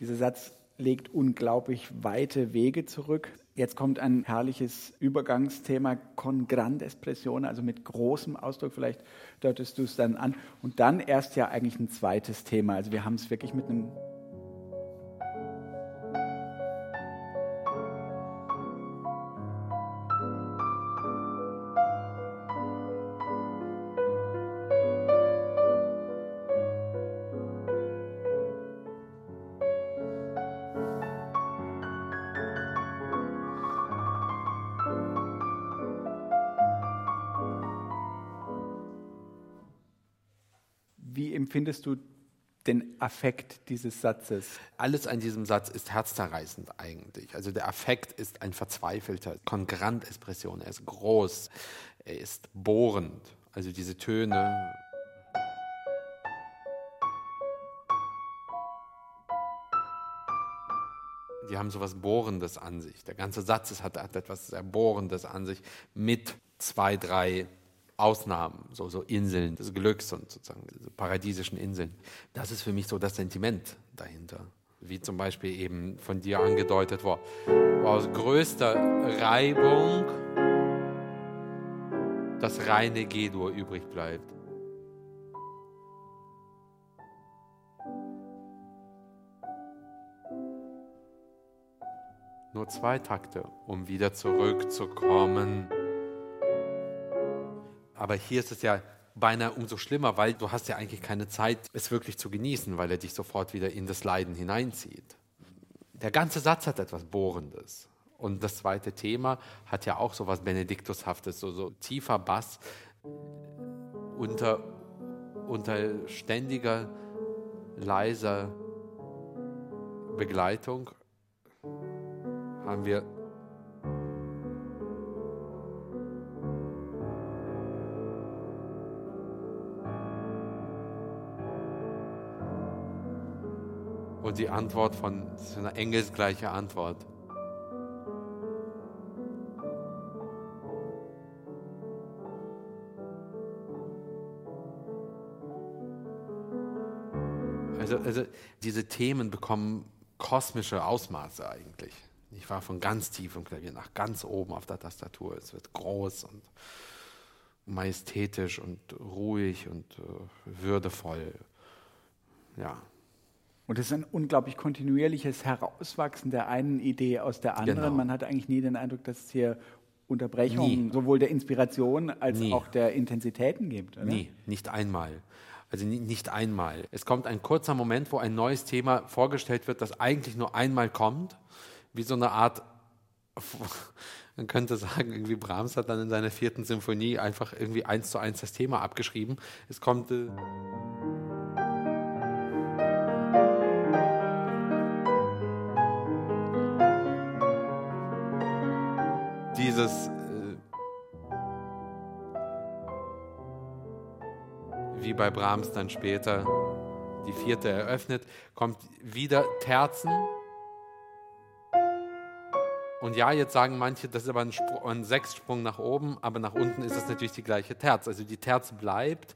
Dieser Satz legt unglaublich weite Wege zurück. Jetzt kommt ein herrliches Übergangsthema, con grande espressione, also mit großem Ausdruck, vielleicht deutest du es dann an. Und dann erst ja eigentlich ein zweites Thema. Also wir haben es wirklich mit einem Wie empfindest du den Affekt dieses Satzes? Alles an diesem Satz ist herzzerreißend eigentlich. Also der Affekt ist ein verzweifelter Kongrant-Expression. Er ist groß, er ist bohrend. Also diese Töne. Die haben so etwas Bohrendes an sich. Der ganze Satz hat, hat etwas sehr Bohrendes an sich mit zwei, drei Ausnahmen, so, so Inseln des Glücks und sozusagen paradiesischen Inseln. Das ist für mich so das Sentiment dahinter. Wie zum Beispiel eben von dir angedeutet war, aus größter Reibung das reine G-Dur übrig bleibt. Nur zwei Takte, um wieder zurückzukommen. Aber hier ist es ja beinahe umso schlimmer, weil du hast ja eigentlich keine Zeit, es wirklich zu genießen, weil er dich sofort wieder in das Leiden hineinzieht. Der ganze Satz hat etwas Bohrendes. Und das zweite Thema hat ja auch so was Benediktushaftes, so, so tiefer Bass unter, unter ständiger, leiser Begleitung haben wir Und die Antwort von, das ist eine engelsgleiche Antwort. Also, also diese Themen bekommen kosmische Ausmaße eigentlich. Ich war von ganz tief im Klavier nach ganz oben auf der Tastatur. Es wird groß und majestätisch und ruhig und äh, würdevoll. Ja. Und es ist ein unglaublich kontinuierliches Herauswachsen der einen Idee aus der anderen. Genau. Man hat eigentlich nie den Eindruck, dass es hier Unterbrechungen nie. sowohl der Inspiration als nie. auch der Intensitäten gibt. Oder? Nie, nicht einmal. Also nicht einmal. Es kommt ein kurzer Moment, wo ein neues Thema vorgestellt wird, das eigentlich nur einmal kommt, wie so eine Art, man könnte sagen, irgendwie Brahms hat dann in seiner vierten Symphonie einfach irgendwie eins zu eins das Thema abgeschrieben. Es kommt. Äh dieses äh, wie bei Brahms dann später die vierte eröffnet, kommt wieder Terzen. Und ja, jetzt sagen manche, das ist aber ein, Spr ein Sechssprung nach oben, aber nach unten ist es natürlich die gleiche Terz. Also die Terz bleibt.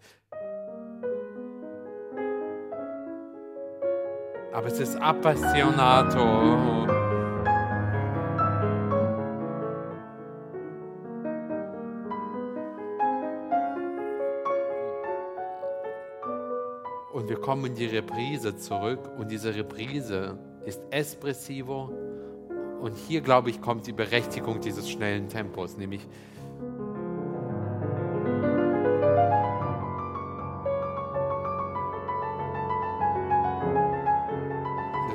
Aber es ist appassionato. Kommen in die Reprise zurück und diese Reprise ist espressivo. Und hier, glaube ich, kommt die Berechtigung dieses schnellen Tempos, nämlich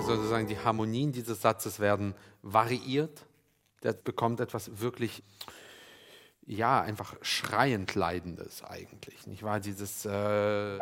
sozusagen die Harmonien dieses Satzes werden variiert. Der bekommt etwas wirklich, ja, einfach schreiend Leidendes eigentlich. Nicht wahr? Dieses. Äh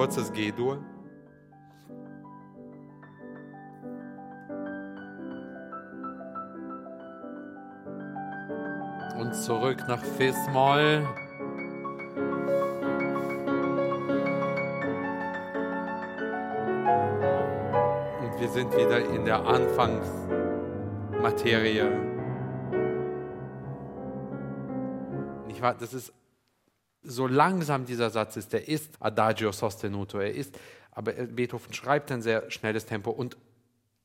kurzes G-Dur. Und zurück nach Fis-Moll. Und wir sind wieder in der Anfangsmaterie. Das ist so langsam dieser Satz ist, der ist Adagio sostenuto, er ist, aber Beethoven schreibt ein sehr schnelles Tempo und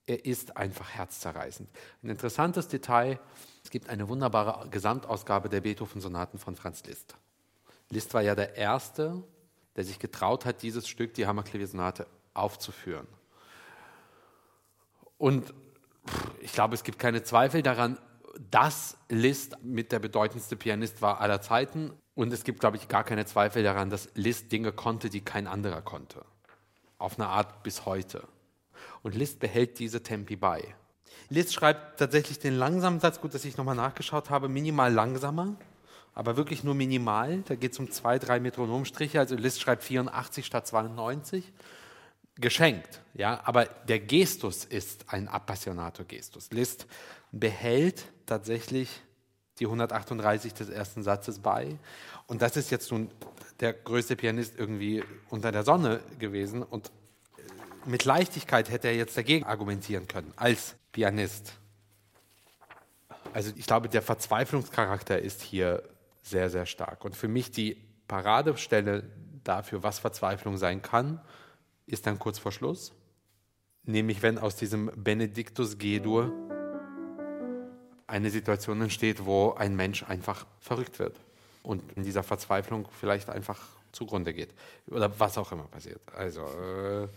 er ist einfach herzzerreißend. Ein interessantes Detail, es gibt eine wunderbare Gesamtausgabe der Beethoven-Sonaten von Franz Liszt. Liszt war ja der Erste, der sich getraut hat, dieses Stück, die Hammerklaviersonate, aufzuführen. Und ich glaube, es gibt keine Zweifel daran, dass Liszt mit der bedeutendste Pianist war aller Zeiten Und es gibt, glaube ich, gar keine Zweifel daran, dass Liszt Dinge konnte, die kein anderer konnte. Auf eine Art bis heute. Und Liszt behält diese Tempi bei. Liszt schreibt tatsächlich den langsamen Satz, gut, dass ich nochmal nachgeschaut habe, minimal langsamer, aber wirklich nur minimal. Da geht es um zwei, drei Metronomstriche. Also Liszt schreibt 84 statt 92. Geschenkt, ja, aber der Gestus ist ein Appassionato-Gestus. Liszt behält tatsächlich die 138 des ersten Satzes bei. Und das ist jetzt nun der größte Pianist irgendwie unter der Sonne gewesen. Und äh, mit Leichtigkeit hätte er jetzt dagegen argumentieren können, als Pianist. Also ich glaube, der Verzweiflungscharakter ist hier sehr, sehr stark. Und für mich die Paradestelle dafür, was Verzweiflung sein kann, ist dann kurz vor Schluss. Nämlich wenn aus diesem Benedictus G-Dur eine Situation entsteht, wo ein Mensch einfach verrückt wird und in dieser Verzweiflung vielleicht einfach zugrunde geht. Oder was auch immer passiert. Also. Äh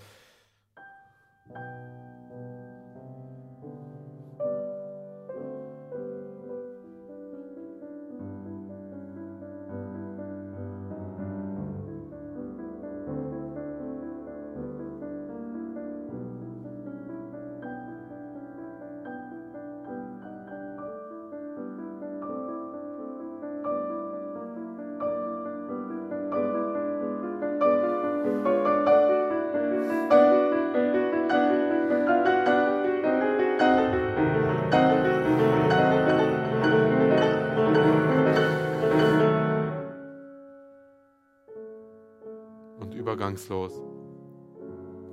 übergangslos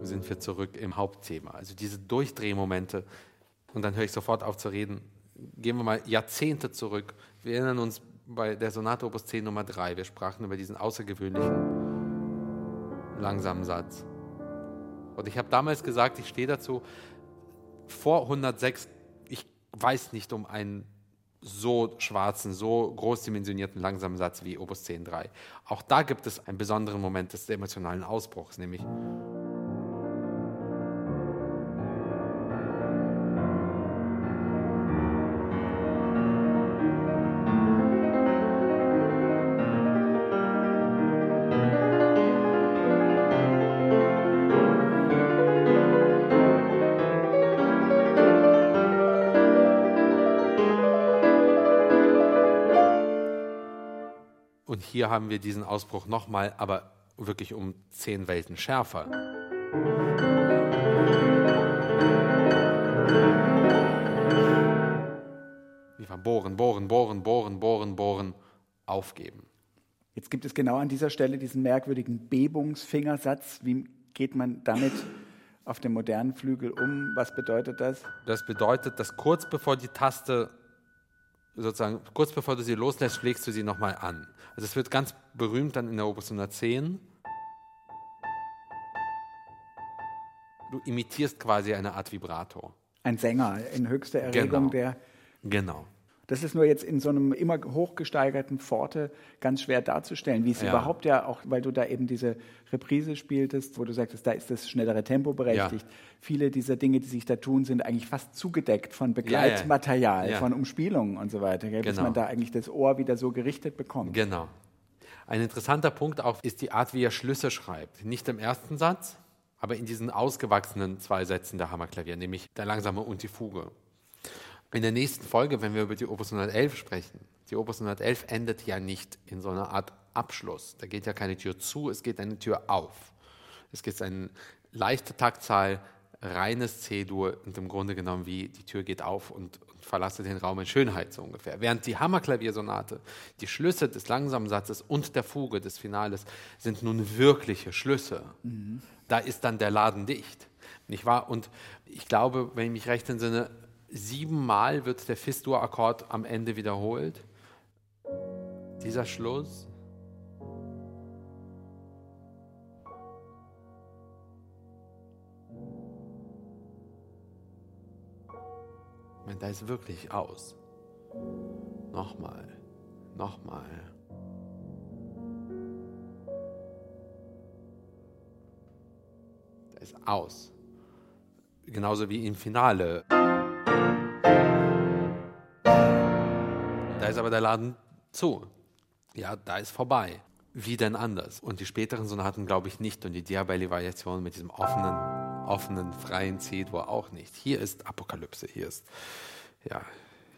sind wir zurück im Hauptthema. Also diese Durchdrehmomente. Und dann höre ich sofort auf zu reden. Gehen wir mal Jahrzehnte zurück. Wir erinnern uns bei der Sonate Opus 10 Nummer 3. Wir sprachen über diesen außergewöhnlichen langsamen Satz. Und ich habe damals gesagt, ich stehe dazu, vor 106, ich weiß nicht um einen so schwarzen, so großdimensionierten langsamen Satz wie Opus 10.3. Auch da gibt es einen besonderen Moment des emotionalen Ausbruchs, nämlich hier haben wir diesen Ausbruch nochmal, aber wirklich um zehn Welten schärfer. Wie von bohren, bohren, bohren, bohren, bohren, bohren, aufgeben. Jetzt gibt es genau an dieser Stelle diesen merkwürdigen Bebungsfingersatz. Wie geht man damit auf dem modernen Flügel um? Was bedeutet das? Das bedeutet, dass kurz bevor die Taste sozusagen, kurz bevor du sie loslässt, schlägst du sie nochmal an. Also es wird ganz berühmt dann in der Opus 110. Du imitierst quasi eine Art Vibrato. Ein Sänger in höchster Erregung, genau. der. Genau. Das ist nur jetzt in so einem immer hochgesteigerten Forte ganz schwer darzustellen, wie es ja. überhaupt ja auch, weil du da eben diese Reprise spieltest, wo du sagtest, da ist das schnellere Tempo berechtigt. Ja. Viele dieser Dinge, die sich da tun, sind eigentlich fast zugedeckt von Begleitmaterial, ja, von Umspielungen und so weiter, gell, bis genau. man da eigentlich das Ohr wieder so gerichtet bekommt. Genau. Ein interessanter Punkt auch ist die Art, wie er Schlüsse schreibt. Nicht im ersten Satz, aber in diesen ausgewachsenen zwei Sätzen der Hammerklavier, nämlich der langsame und die Fuge. In der nächsten Folge, wenn wir über die Opus 111 sprechen, die Opus 111 endet ja nicht in so einer Art Abschluss. Da geht ja keine Tür zu, es geht eine Tür auf. Es gibt eine leichte Taktzahl, reines C-Dur und im Grunde genommen wie die Tür geht auf und, und verlasse den Raum in Schönheit so ungefähr. Während die Hammerklaviersonate, die Schlüsse des langsamen Satzes und der Fuge des Finales sind nun wirkliche Schlüsse. Mhm. Da ist dann der Laden dicht. Nicht wahr? Und ich glaube, wenn ich mich recht entsinne, siebenmal wird der Fis-Dur-Akkord am Ende wiederholt. Dieser Schluss. meine, da ist wirklich aus. Nochmal, nochmal. Da ist aus. Genauso wie im Finale. Da ist aber der Laden zu. Ja, da ist vorbei. Wie denn anders? Und die späteren Sonaten glaube ich nicht und die Diabelli-Variation mit diesem offenen, offenen, freien C-Dur auch nicht. Hier ist Apokalypse, hier ist, ja,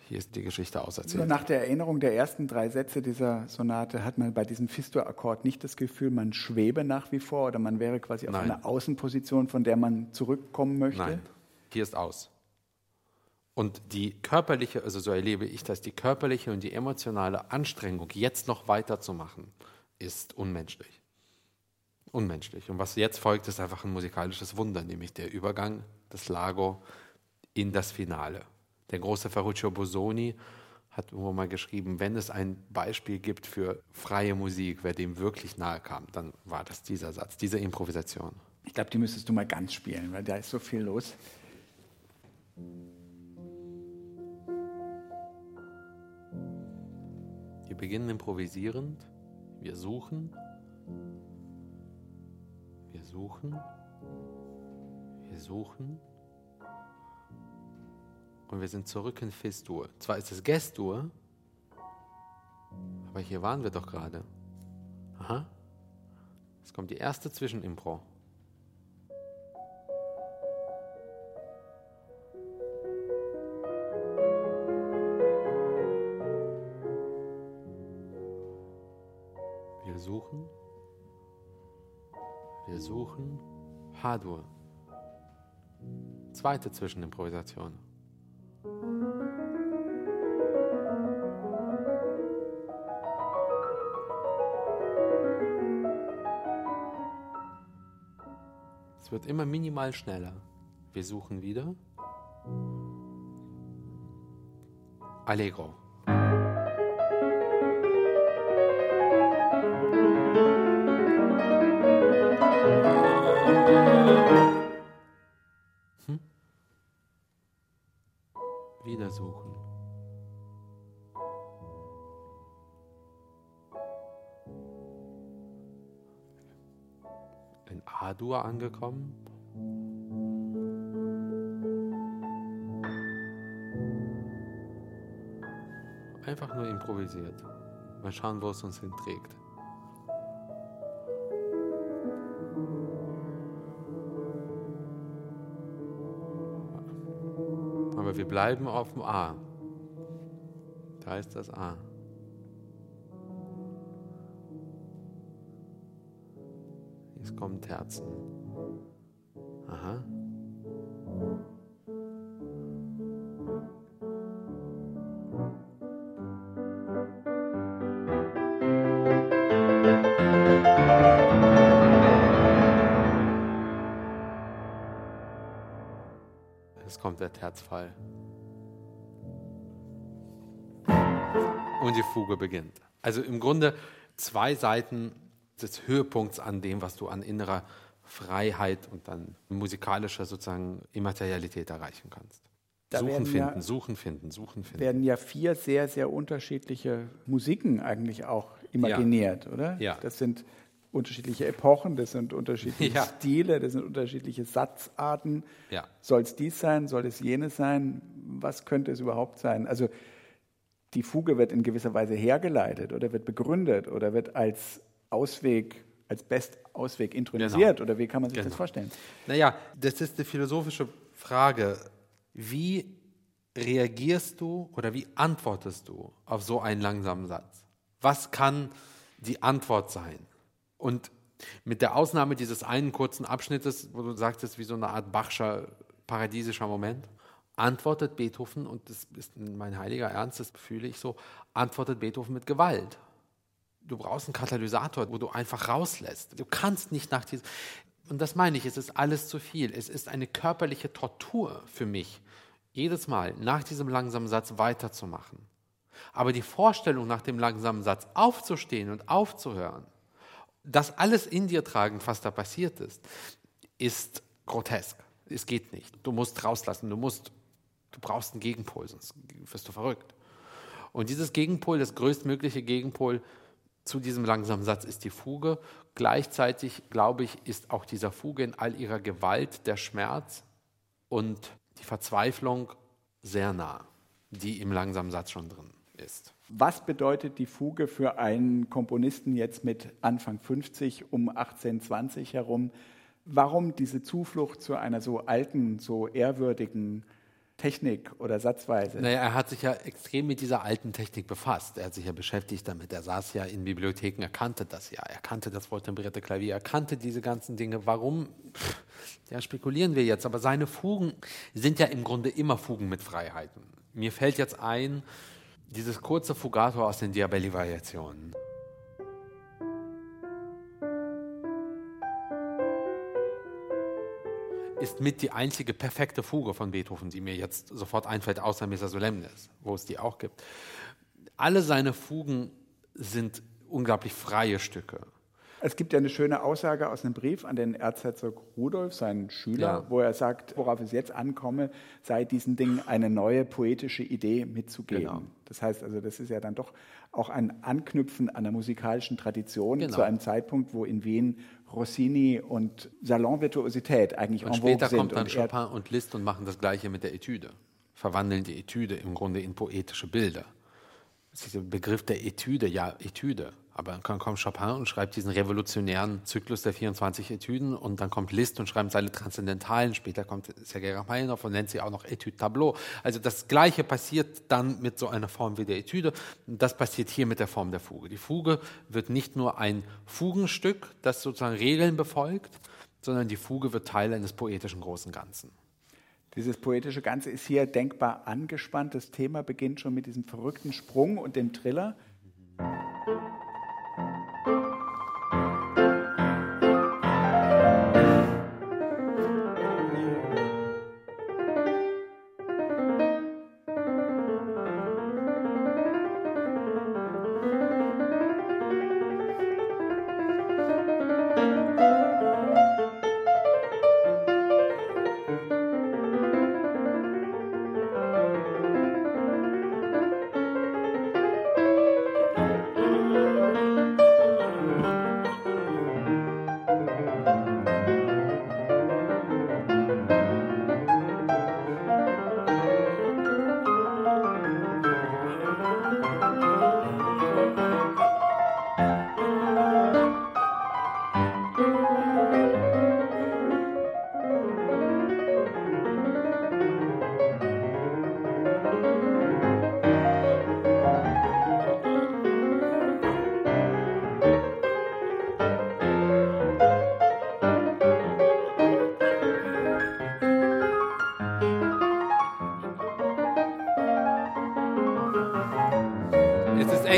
hier ist die Geschichte auserzählt. Nur nach der Erinnerung der ersten drei Sätze dieser Sonate hat man bei diesem Fistur-Akkord nicht das Gefühl, man schwebe nach wie vor oder man wäre quasi auf Nein. einer Außenposition, von der man zurückkommen möchte. Nein, hier ist aus. Und die körperliche, also so erlebe ich das, die körperliche und die emotionale Anstrengung, jetzt noch weiterzumachen, ist unmenschlich. Unmenschlich. Und was jetzt folgt, ist einfach ein musikalisches Wunder, nämlich der Übergang des Lago in das Finale. Der große Ferruccio Bosoni hat irgendwo mal geschrieben, wenn es ein Beispiel gibt für freie Musik, wer dem wirklich nahe kam, dann war das dieser Satz, diese Improvisation. Ich glaube, die müsstest du mal ganz spielen, weil da ist so viel los. Wir beginnen improvisierend, wir suchen, wir suchen, wir suchen und wir sind zurück in Fis-Dur. Zwar ist es Gest-Dur, aber hier waren wir doch gerade. Aha. Jetzt kommt die erste Zwischenimpro. Wir suchen H-Dur. Zweite Zwischenimprovisation. Es wird immer minimal schneller. Wir suchen wieder. Allegro. In A-Dur angekommen. Einfach nur improvisiert. Mal schauen, wo es uns hinträgt. Aber wir bleiben auf dem A. Da ist das A. Terzen. Aha. Jetzt kommt der Terzfall. Und die Fuge beginnt. Also im Grunde zwei Seiten des Höhepunkts an dem, was du an innerer Freiheit und dann musikalischer sozusagen Immaterialität erreichen kannst. Da suchen, finden, ja- suchen, finden, suchen, finden. werden ja vier sehr, sehr unterschiedliche Musiken eigentlich auch imaginiert, oder? Ja. Das sind unterschiedliche Epochen, das sind unterschiedliche Ja. Stile, das sind unterschiedliche Satzarten. Ja. Soll es dies sein? Soll es jenes sein? Was könnte es überhaupt sein? Also die Fuge wird in gewisser Weise hergeleitet oder wird begründet oder wird als Ausweg, als Bestausweg intronisiert oder wie kann man sich das Genau. vorstellen? Naja, das ist eine philosophische Frage. Wie reagierst du oder wie antwortest du auf so einen langsamen Satz? Was kann die Antwort sein? Und mit der Ausnahme dieses einen kurzen Abschnittes, wo du sagtest, wie so eine Art Bachscher paradiesischer Moment, antwortet Beethoven, und das ist mein heiliger Ernst, das fühle ich so, antwortet Beethoven mit Gewalt. Du brauchst einen Katalysator, wo du einfach rauslässt. Du kannst nicht nach diesem. Und das meine ich, es ist alles zu viel. Es ist eine körperliche Tortur für mich, jedes Mal nach diesem langsamen Satz weiterzumachen. Aber die Vorstellung, nach dem langsamen Satz aufzustehen und aufzuhören, das alles in dir tragend, was da passiert ist, ist grotesk. Es geht nicht. Du musst rauslassen. Du musst, du brauchst einen Gegenpol, sonst wirst du verrückt. Und dieses Gegenpol, das größtmögliche Gegenpol zu diesem langsamen Satz ist die Fuge. Gleichzeitig, glaube ich, ist auch dieser Fuge in all ihrer Gewalt der Schmerz und die Verzweiflung sehr nah, die im langsamen Satz schon drin ist. Was bedeutet die Fuge für einen Komponisten jetzt mit Anfang 50 um 1820 herum? Warum diese Zuflucht zu einer so alten, so ehrwürdigen Technik oder Satzweise? Naja, er hat sich ja extrem mit dieser alten Technik befasst. Er hat sich ja beschäftigt damit. Er saß ja in Bibliotheken, er kannte das ja. Er kannte das volltemperierte Klavier, er kannte diese ganzen Dinge. Warum? Ja, spekulieren wir jetzt. Aber seine Fugen sind ja im Grunde immer Fugen mit Freiheiten. Mir fällt jetzt ein, dieses kurze Fugato aus den Diabelli-Variationen. Ist mit die einzige perfekte Fuge von Beethoven, die mir jetzt sofort einfällt, außer Missa Solemnis, wo es die auch gibt. Alle seine Fugen sind unglaublich freie Stücke. Es gibt ja eine schöne Aussage aus einem Brief an den Erzherzog Rudolf, seinen Schüler, ja. wo er sagt, worauf es jetzt ankomme, sei diesen Dingen eine neue poetische Idee mitzugeben. Genau. Das heißt also, das ist ja dann doch auch ein Anknüpfen an der musikalischen Tradition genau. zu einem Zeitpunkt, wo in Wien Rossini und Salonvirtuosität eigentlich und en vogue später kommt dann und Chopin und Liszt und machen das Gleiche mit der Etüde, verwandeln die Etüde im Grunde in poetische Bilder. Dieser Begriff der Etüde, ja, Etüde. Aber dann kommt Chopin und schreibt diesen revolutionären Zyklus der 24 Etüden und dann kommt Liszt und schreibt seine Transzendentalen. Später kommt Sergei Rachmaninoff und nennt sie auch noch Etüde Tableau. Also das Gleiche passiert dann mit so einer Form wie der Etüde. Das passiert hier mit der Form der Fuge. Die Fuge wird nicht nur ein Fugenstück, das sozusagen Regeln befolgt, sondern die Fuge wird Teil eines poetischen großen Ganzen. Dieses poetische Ganze ist hier denkbar angespannt. Das Thema beginnt schon mit diesem verrückten Sprung und dem Triller.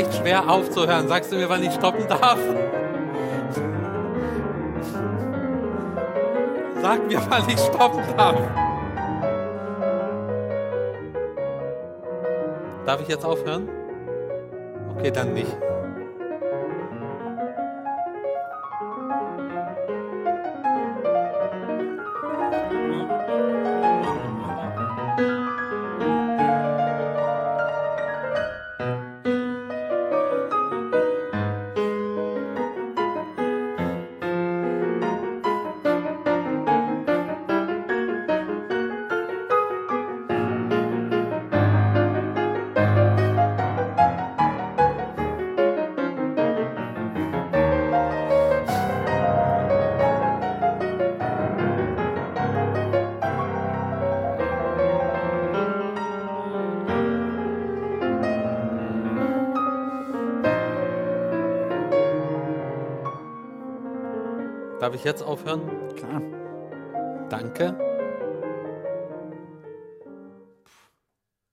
Schwer aufzuhören. Sagst du mir, wann ich stoppen darf? Sag mir, wann ich stoppen darf. Darf ich jetzt aufhören? Okay, dann nicht. Darf ich jetzt aufhören? Klar. Danke.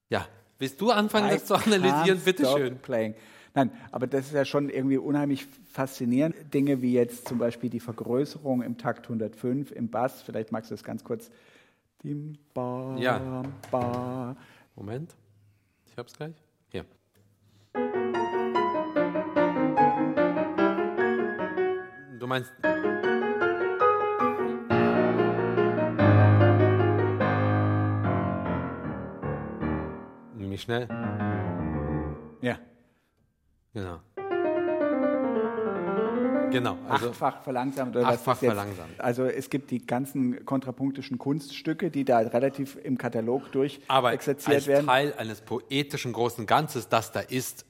Ja, willst du anfangen, I das zu analysieren? Bitte schön. Playing. Nein, aber das ist ja schon irgendwie unheimlich faszinierend. Dinge wie jetzt zum Beispiel die Vergrößerung im Takt 105 im Bass. Vielleicht magst du das ganz kurz. Ja. Moment, ich hab's gleich. Hier. Du meinst. Nämlich schnell. Ja. Genau. Genau. Also achtfach verlangsamt oder achtfach verlangsamt. Also es gibt die ganzen kontrapunktischen Kunststücke, die da relativ im Katalog durch Aber exerziert als werden. Teil eines poetischen großen Ganzes, das da ist,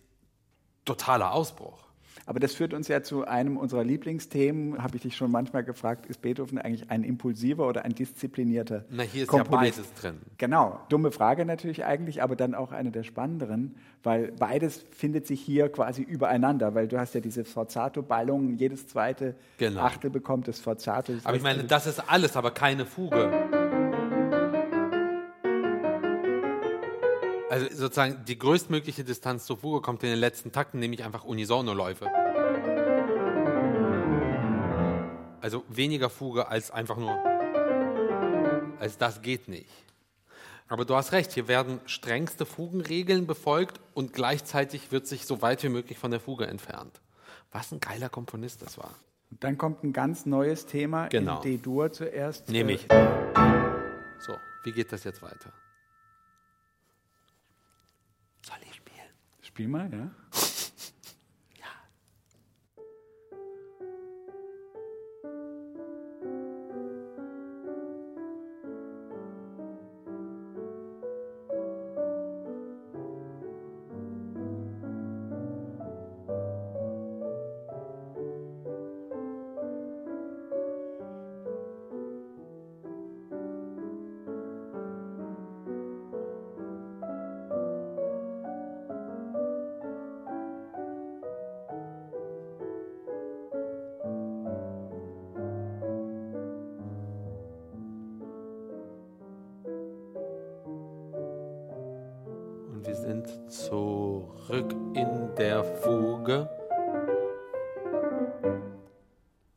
totaler Ausbruch. Aber das führt uns ja zu einem unserer Lieblingsthemen. Habe ich dich schon manchmal gefragt, ist Beethoven eigentlich ein impulsiver oder ein disziplinierter Na, hier ist Komponist? ja beides drin. Genau, dumme Frage natürlich eigentlich, aber dann auch eine der spannenderen, weil beides findet sich hier quasi übereinander, weil du hast ja diese Forzato-Ballungen, jedes zweite Genau. Achtel bekommt das Forzato. Das Aber ich meine, also- das ist alles, aber keine Fuge. Also sozusagen die größtmögliche Distanz zur Fuge kommt in den letzten Takten, nämlich einfach Unisono-Läufe. Also weniger Fuge als einfach nur. Als das geht nicht. Aber du hast recht, hier werden strengste Fugenregeln befolgt und gleichzeitig wird sich so weit wie möglich von der Fuge entfernt. Was ein geiler Komponist das war. Dann kommt ein ganz neues Thema Genau. in D-Dur zuerst. Nämlich. Äh, So, wie geht das jetzt weiter? Soll ich spielen? Spiel mal, ja. Sind zurück in der Fuge.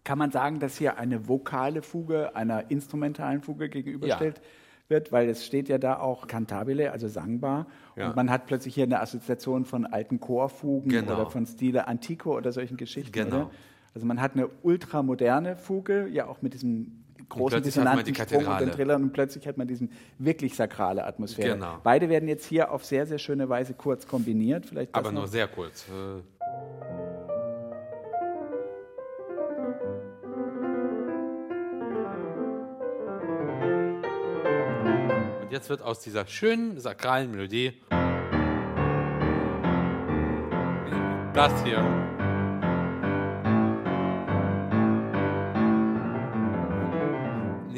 Kann man sagen, dass hier eine vokale Fuge einer instrumentalen Fuge gegenüberstellt wird, weil es steht ja da auch cantabile, also sangbar. Ja. Und man hat plötzlich hier eine Assoziation von alten Chorfugen Genau. oder von Stile Antico oder solchen Geschichten. Genau. Oder? Also man hat eine ultramoderne Fuge, ja auch mit diesem großen plötzlich hat man die dissonanten Sprung und den. Trillern und plötzlich hat man diesen wirklich sakrale Atmosphäre. Genau. Beide werden jetzt hier auf sehr, sehr schöne Weise kurz kombiniert. Vielleicht Aber noch. nur sehr kurz. Äh, Und jetzt wird aus dieser schönen sakralen Melodie das hier.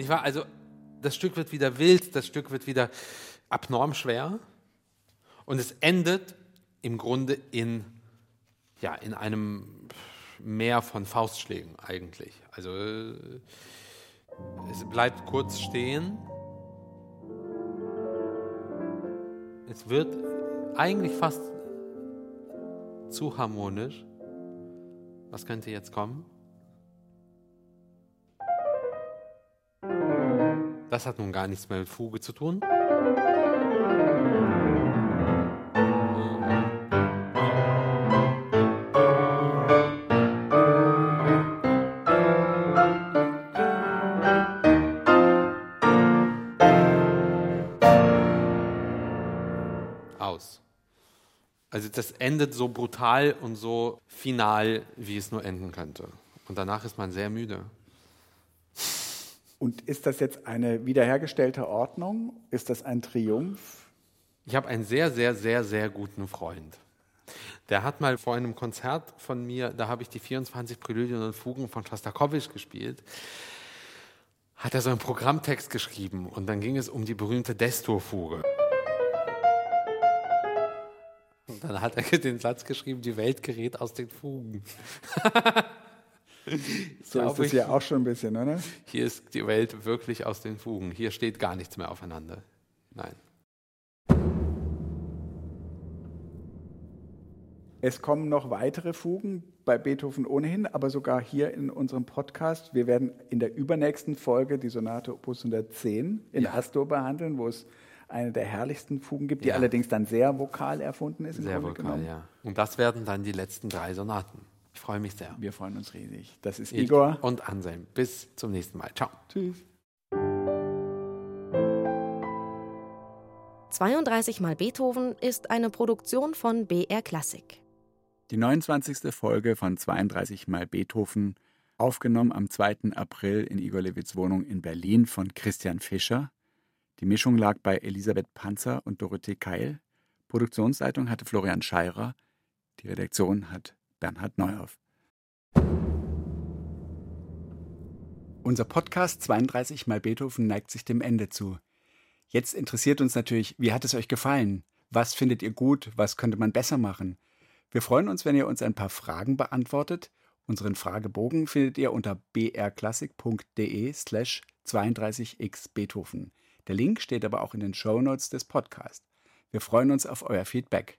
Nicht wahr? Also das Stück wird wieder wild, das Stück wird wieder abnorm schwer und es endet im Grunde in, ja, in einem Meer von Faustschlägen eigentlich. Also es bleibt kurz stehen. Es wird eigentlich fast zu harmonisch. Was könnte jetzt kommen? Das hat nun gar nichts mehr mit Fuge zu tun. Aus. Also das endet so brutal und so final, wie es nur enden könnte. Und danach ist man sehr müde. Und ist das jetzt eine wiederhergestellte Ordnung? Ist das ein Triumph? Ich habe einen sehr, sehr, sehr, sehr guten Freund. Der hat mal vor einem Konzert von mir, da habe ich die 24 Präludien und Fugen von Schostakowitsch gespielt, hat er so einen Programmtext geschrieben und dann ging es um die berühmte Destur-Fuge. Und dann hat er den Satz geschrieben, die Welt gerät aus den Fugen. So ist es ja auch schon ein bisschen, oder? Hier ist die Welt wirklich aus den Fugen. Hier steht gar nichts mehr aufeinander. Nein. Es kommen noch weitere Fugen bei Beethoven ohnehin, aber sogar hier in unserem Podcast. Wir werden in der übernächsten Folge die Sonate Opus 110 in Ja. Astor behandeln, wo es eine der herrlichsten Fugen gibt, die Ja. allerdings dann sehr vokal erfunden ist. Sehr Grunde vokal, genommen. ja. Und das werden dann die letzten drei Sonaten. Ich freue mich sehr. Wir freuen uns riesig. Das ist Igor. Und Anselm. Bis zum nächsten Mal. Ciao. Tschüss. 32 mal Beethoven ist eine Produktion von BR Klassik. Die 29. Folge von 32 mal Beethoven, aufgenommen am 2. April in Igor Levits Wohnung in Berlin von Christian Fischer. Die Mischung lag bei Elisabeth Panzer und Dorothee Keil. Produktionsleitung hatte Florian Scheirer. Die Redaktion hat Bernhard Neuhoff. Unser Podcast 32 mal Beethoven neigt sich dem Ende zu. Jetzt interessiert uns natürlich, wie hat es euch gefallen? Was findet ihr gut? Was könnte man besser machen? Wir freuen uns, wenn ihr uns ein paar Fragen beantwortet. Unseren Fragebogen findet ihr unter brklassik.de slash 32x Beethoven. Der Link steht aber auch in den Show Notes des Podcasts. Wir freuen uns auf euer Feedback.